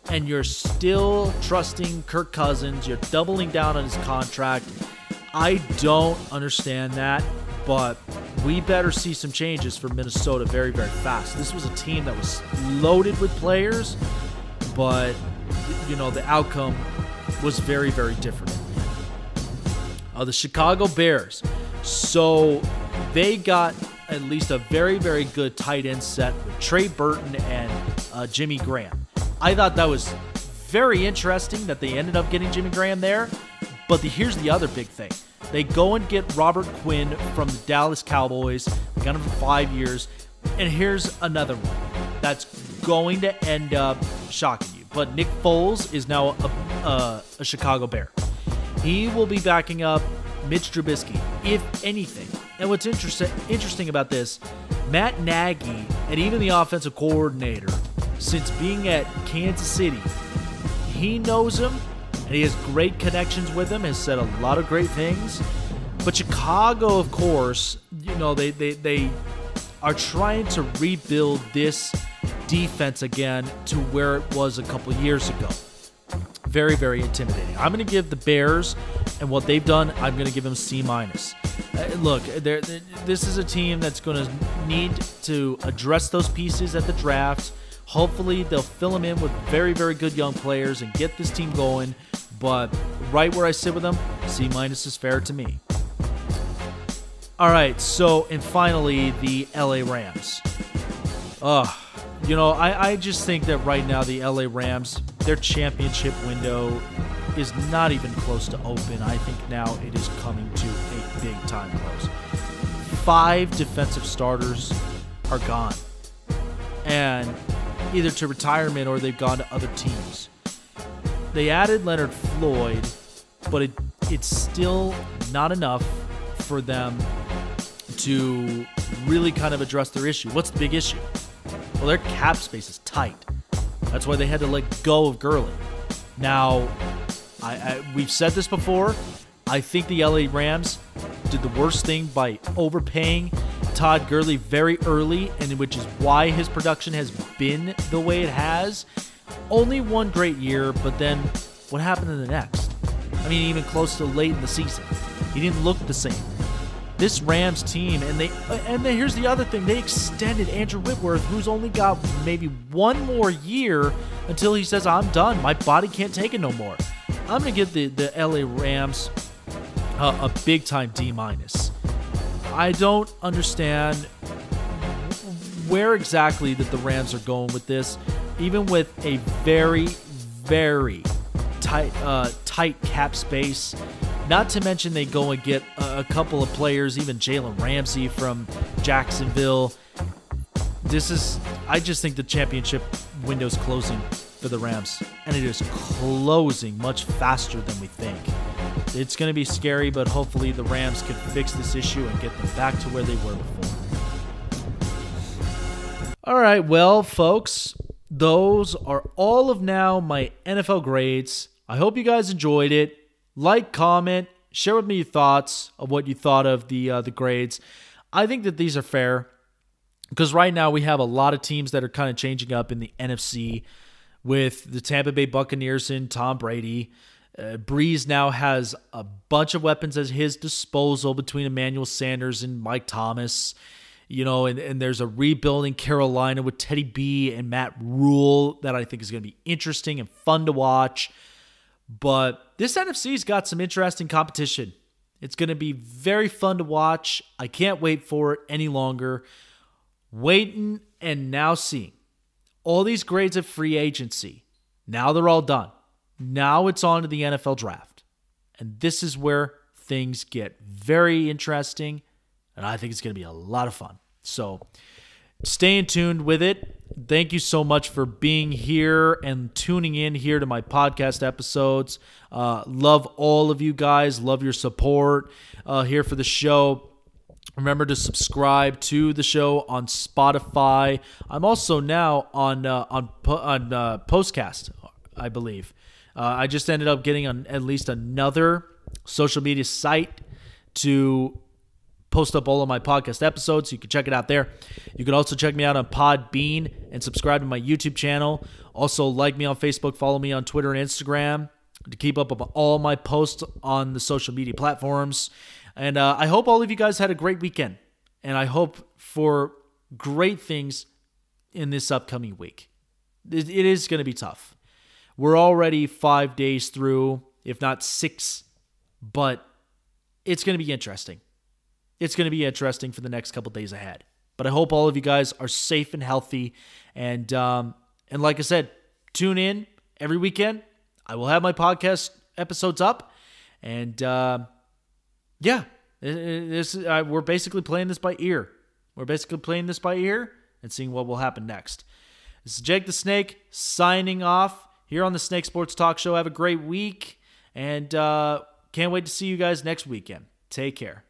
and you're still trusting Kirk Cousins. You're doubling down on his contract. I don't understand that, but we better see some changes for Minnesota very, very fast. This was a team that was loaded with players, but you know the outcome was very, very different. Uh, the Chicago Bears. So they got at least a very, very good tight end set with Trey Burton and uh, Jimmy Graham. I thought that was very interesting that they ended up getting Jimmy Graham there. But the, here's the other big thing. They go and get Robert Quinn from the Dallas Cowboys. They got him for five years. And here's another one that's going to end up shocking. But Nick Foles is now a, a, a Chicago Bear. He will be backing up Mitch Trubisky, if anything. And what's interesting interesting about this, Matt Nagy and even the offensive coordinator, since being at Kansas City, he knows him and he has great connections with him, has said a lot of great things. But Chicago, of course, you know, they they, they are trying to rebuild this defense again to where it was a couple years ago. Very, very intimidating. I'm going to give the Bears and what they've done. I'm going to give them C minus. Uh, look, they're, they're, this is a team that's going to need to address those pieces at the draft. Hopefully, they'll fill them in with very, very good young players and get this team going. But right where I sit with them, C minus is fair to me. All right, so and finally the LA Rams. Ugh, you know, I, I just think that right now the LA Rams, their championship window is not even close to open. I think now it is coming to a big time close. five defensive starters are gone. And either to retirement or they've gone to other teams. They added Leonard Floyd, but it, it's still not enough for them to really kind of address their issue. What's the big issue? Well, their cap space is tight. That's why they had to let go of Gurley. Now, I, I, we've said this before. I think the LA Rams did the worst thing by overpaying Todd Gurley very early, and which is why his production has been the way it has. Only one great year, but then what happened in the next? I mean, even close to late in the season, he didn't look the same. This Rams team, and they, and they, here's the other thing: they extended Andrew Whitworth, who's only got maybe one more year until he says, "I'm done. My body can't take it no more." I'm gonna give the the LA Rams a big time D minus. I don't understand where exactly that the Rams are going with this, even with a very, very tight, uh, tight cap space. Not to mention they go and get a, couple of players, even Jalen Ramsey from Jacksonville. This is, I just think the championship window's closing for the Rams, and it is closing much faster than we think. It's going to be scary, but hopefully the Rams can fix this issue and get them back to where they were before. All right, well, folks, those are all of now my NFL grades. I hope you guys enjoyed it. Like, comment, share with me your thoughts of what you thought of the uh, the grades. I think that these are fair because right now we have a lot of teams that are kind of changing up in the NFC with the Tampa Bay Buccaneers and Tom Brady. Uh, Brees now has a bunch of weapons at his disposal between Emmanuel Sanders and Mike Thomas. You know, and, and there's a rebuilding Carolina with Teddy B and Matt Rhule that I think is going to be interesting and fun to watch. But this NFC's got some interesting competition. It's going to be very fun to watch. I can't wait for it any longer. Waiting and now seeing all these grades of free agency. Now they're all done. Now it's on to the NFL draft. And this is where things get very interesting. And I think it's going to be a lot of fun. So stay tuned with it. Thank you so much for being here and tuning in here to my podcast episodes. Uh, love all of you guys. Love your support uh, here for the show. Remember to subscribe to the show on Spotify. I'm also now on uh, on on uh, Postcast, I believe. Uh, I just ended up getting an, at least another social media site to post up all of my podcast episodes. So you can check it out there. You can also check me out on Podbean and subscribe to my YouTube channel. Also, like me on Facebook, follow me on Twitter and Instagram to keep up with all my posts on the social media platforms. And uh, I hope all of you guys had a great weekend. And I hope for great things in this upcoming week. it, it is going to be tough. We're already five days through, if not six, but it's going to be interesting. It's going to be interesting for the next couple days ahead. But I hope all of you guys are safe and healthy. And um, and like I said, tune in every weekend. I will have my podcast episodes up, and uh, yeah, this uh, we're basically playing this by ear. We're basically playing this by ear and seeing what will happen next. This is Jake the Snake signing off here on the Snake Sports Talk Show. Have a great week, and uh, can't wait to see you guys next weekend. Take care.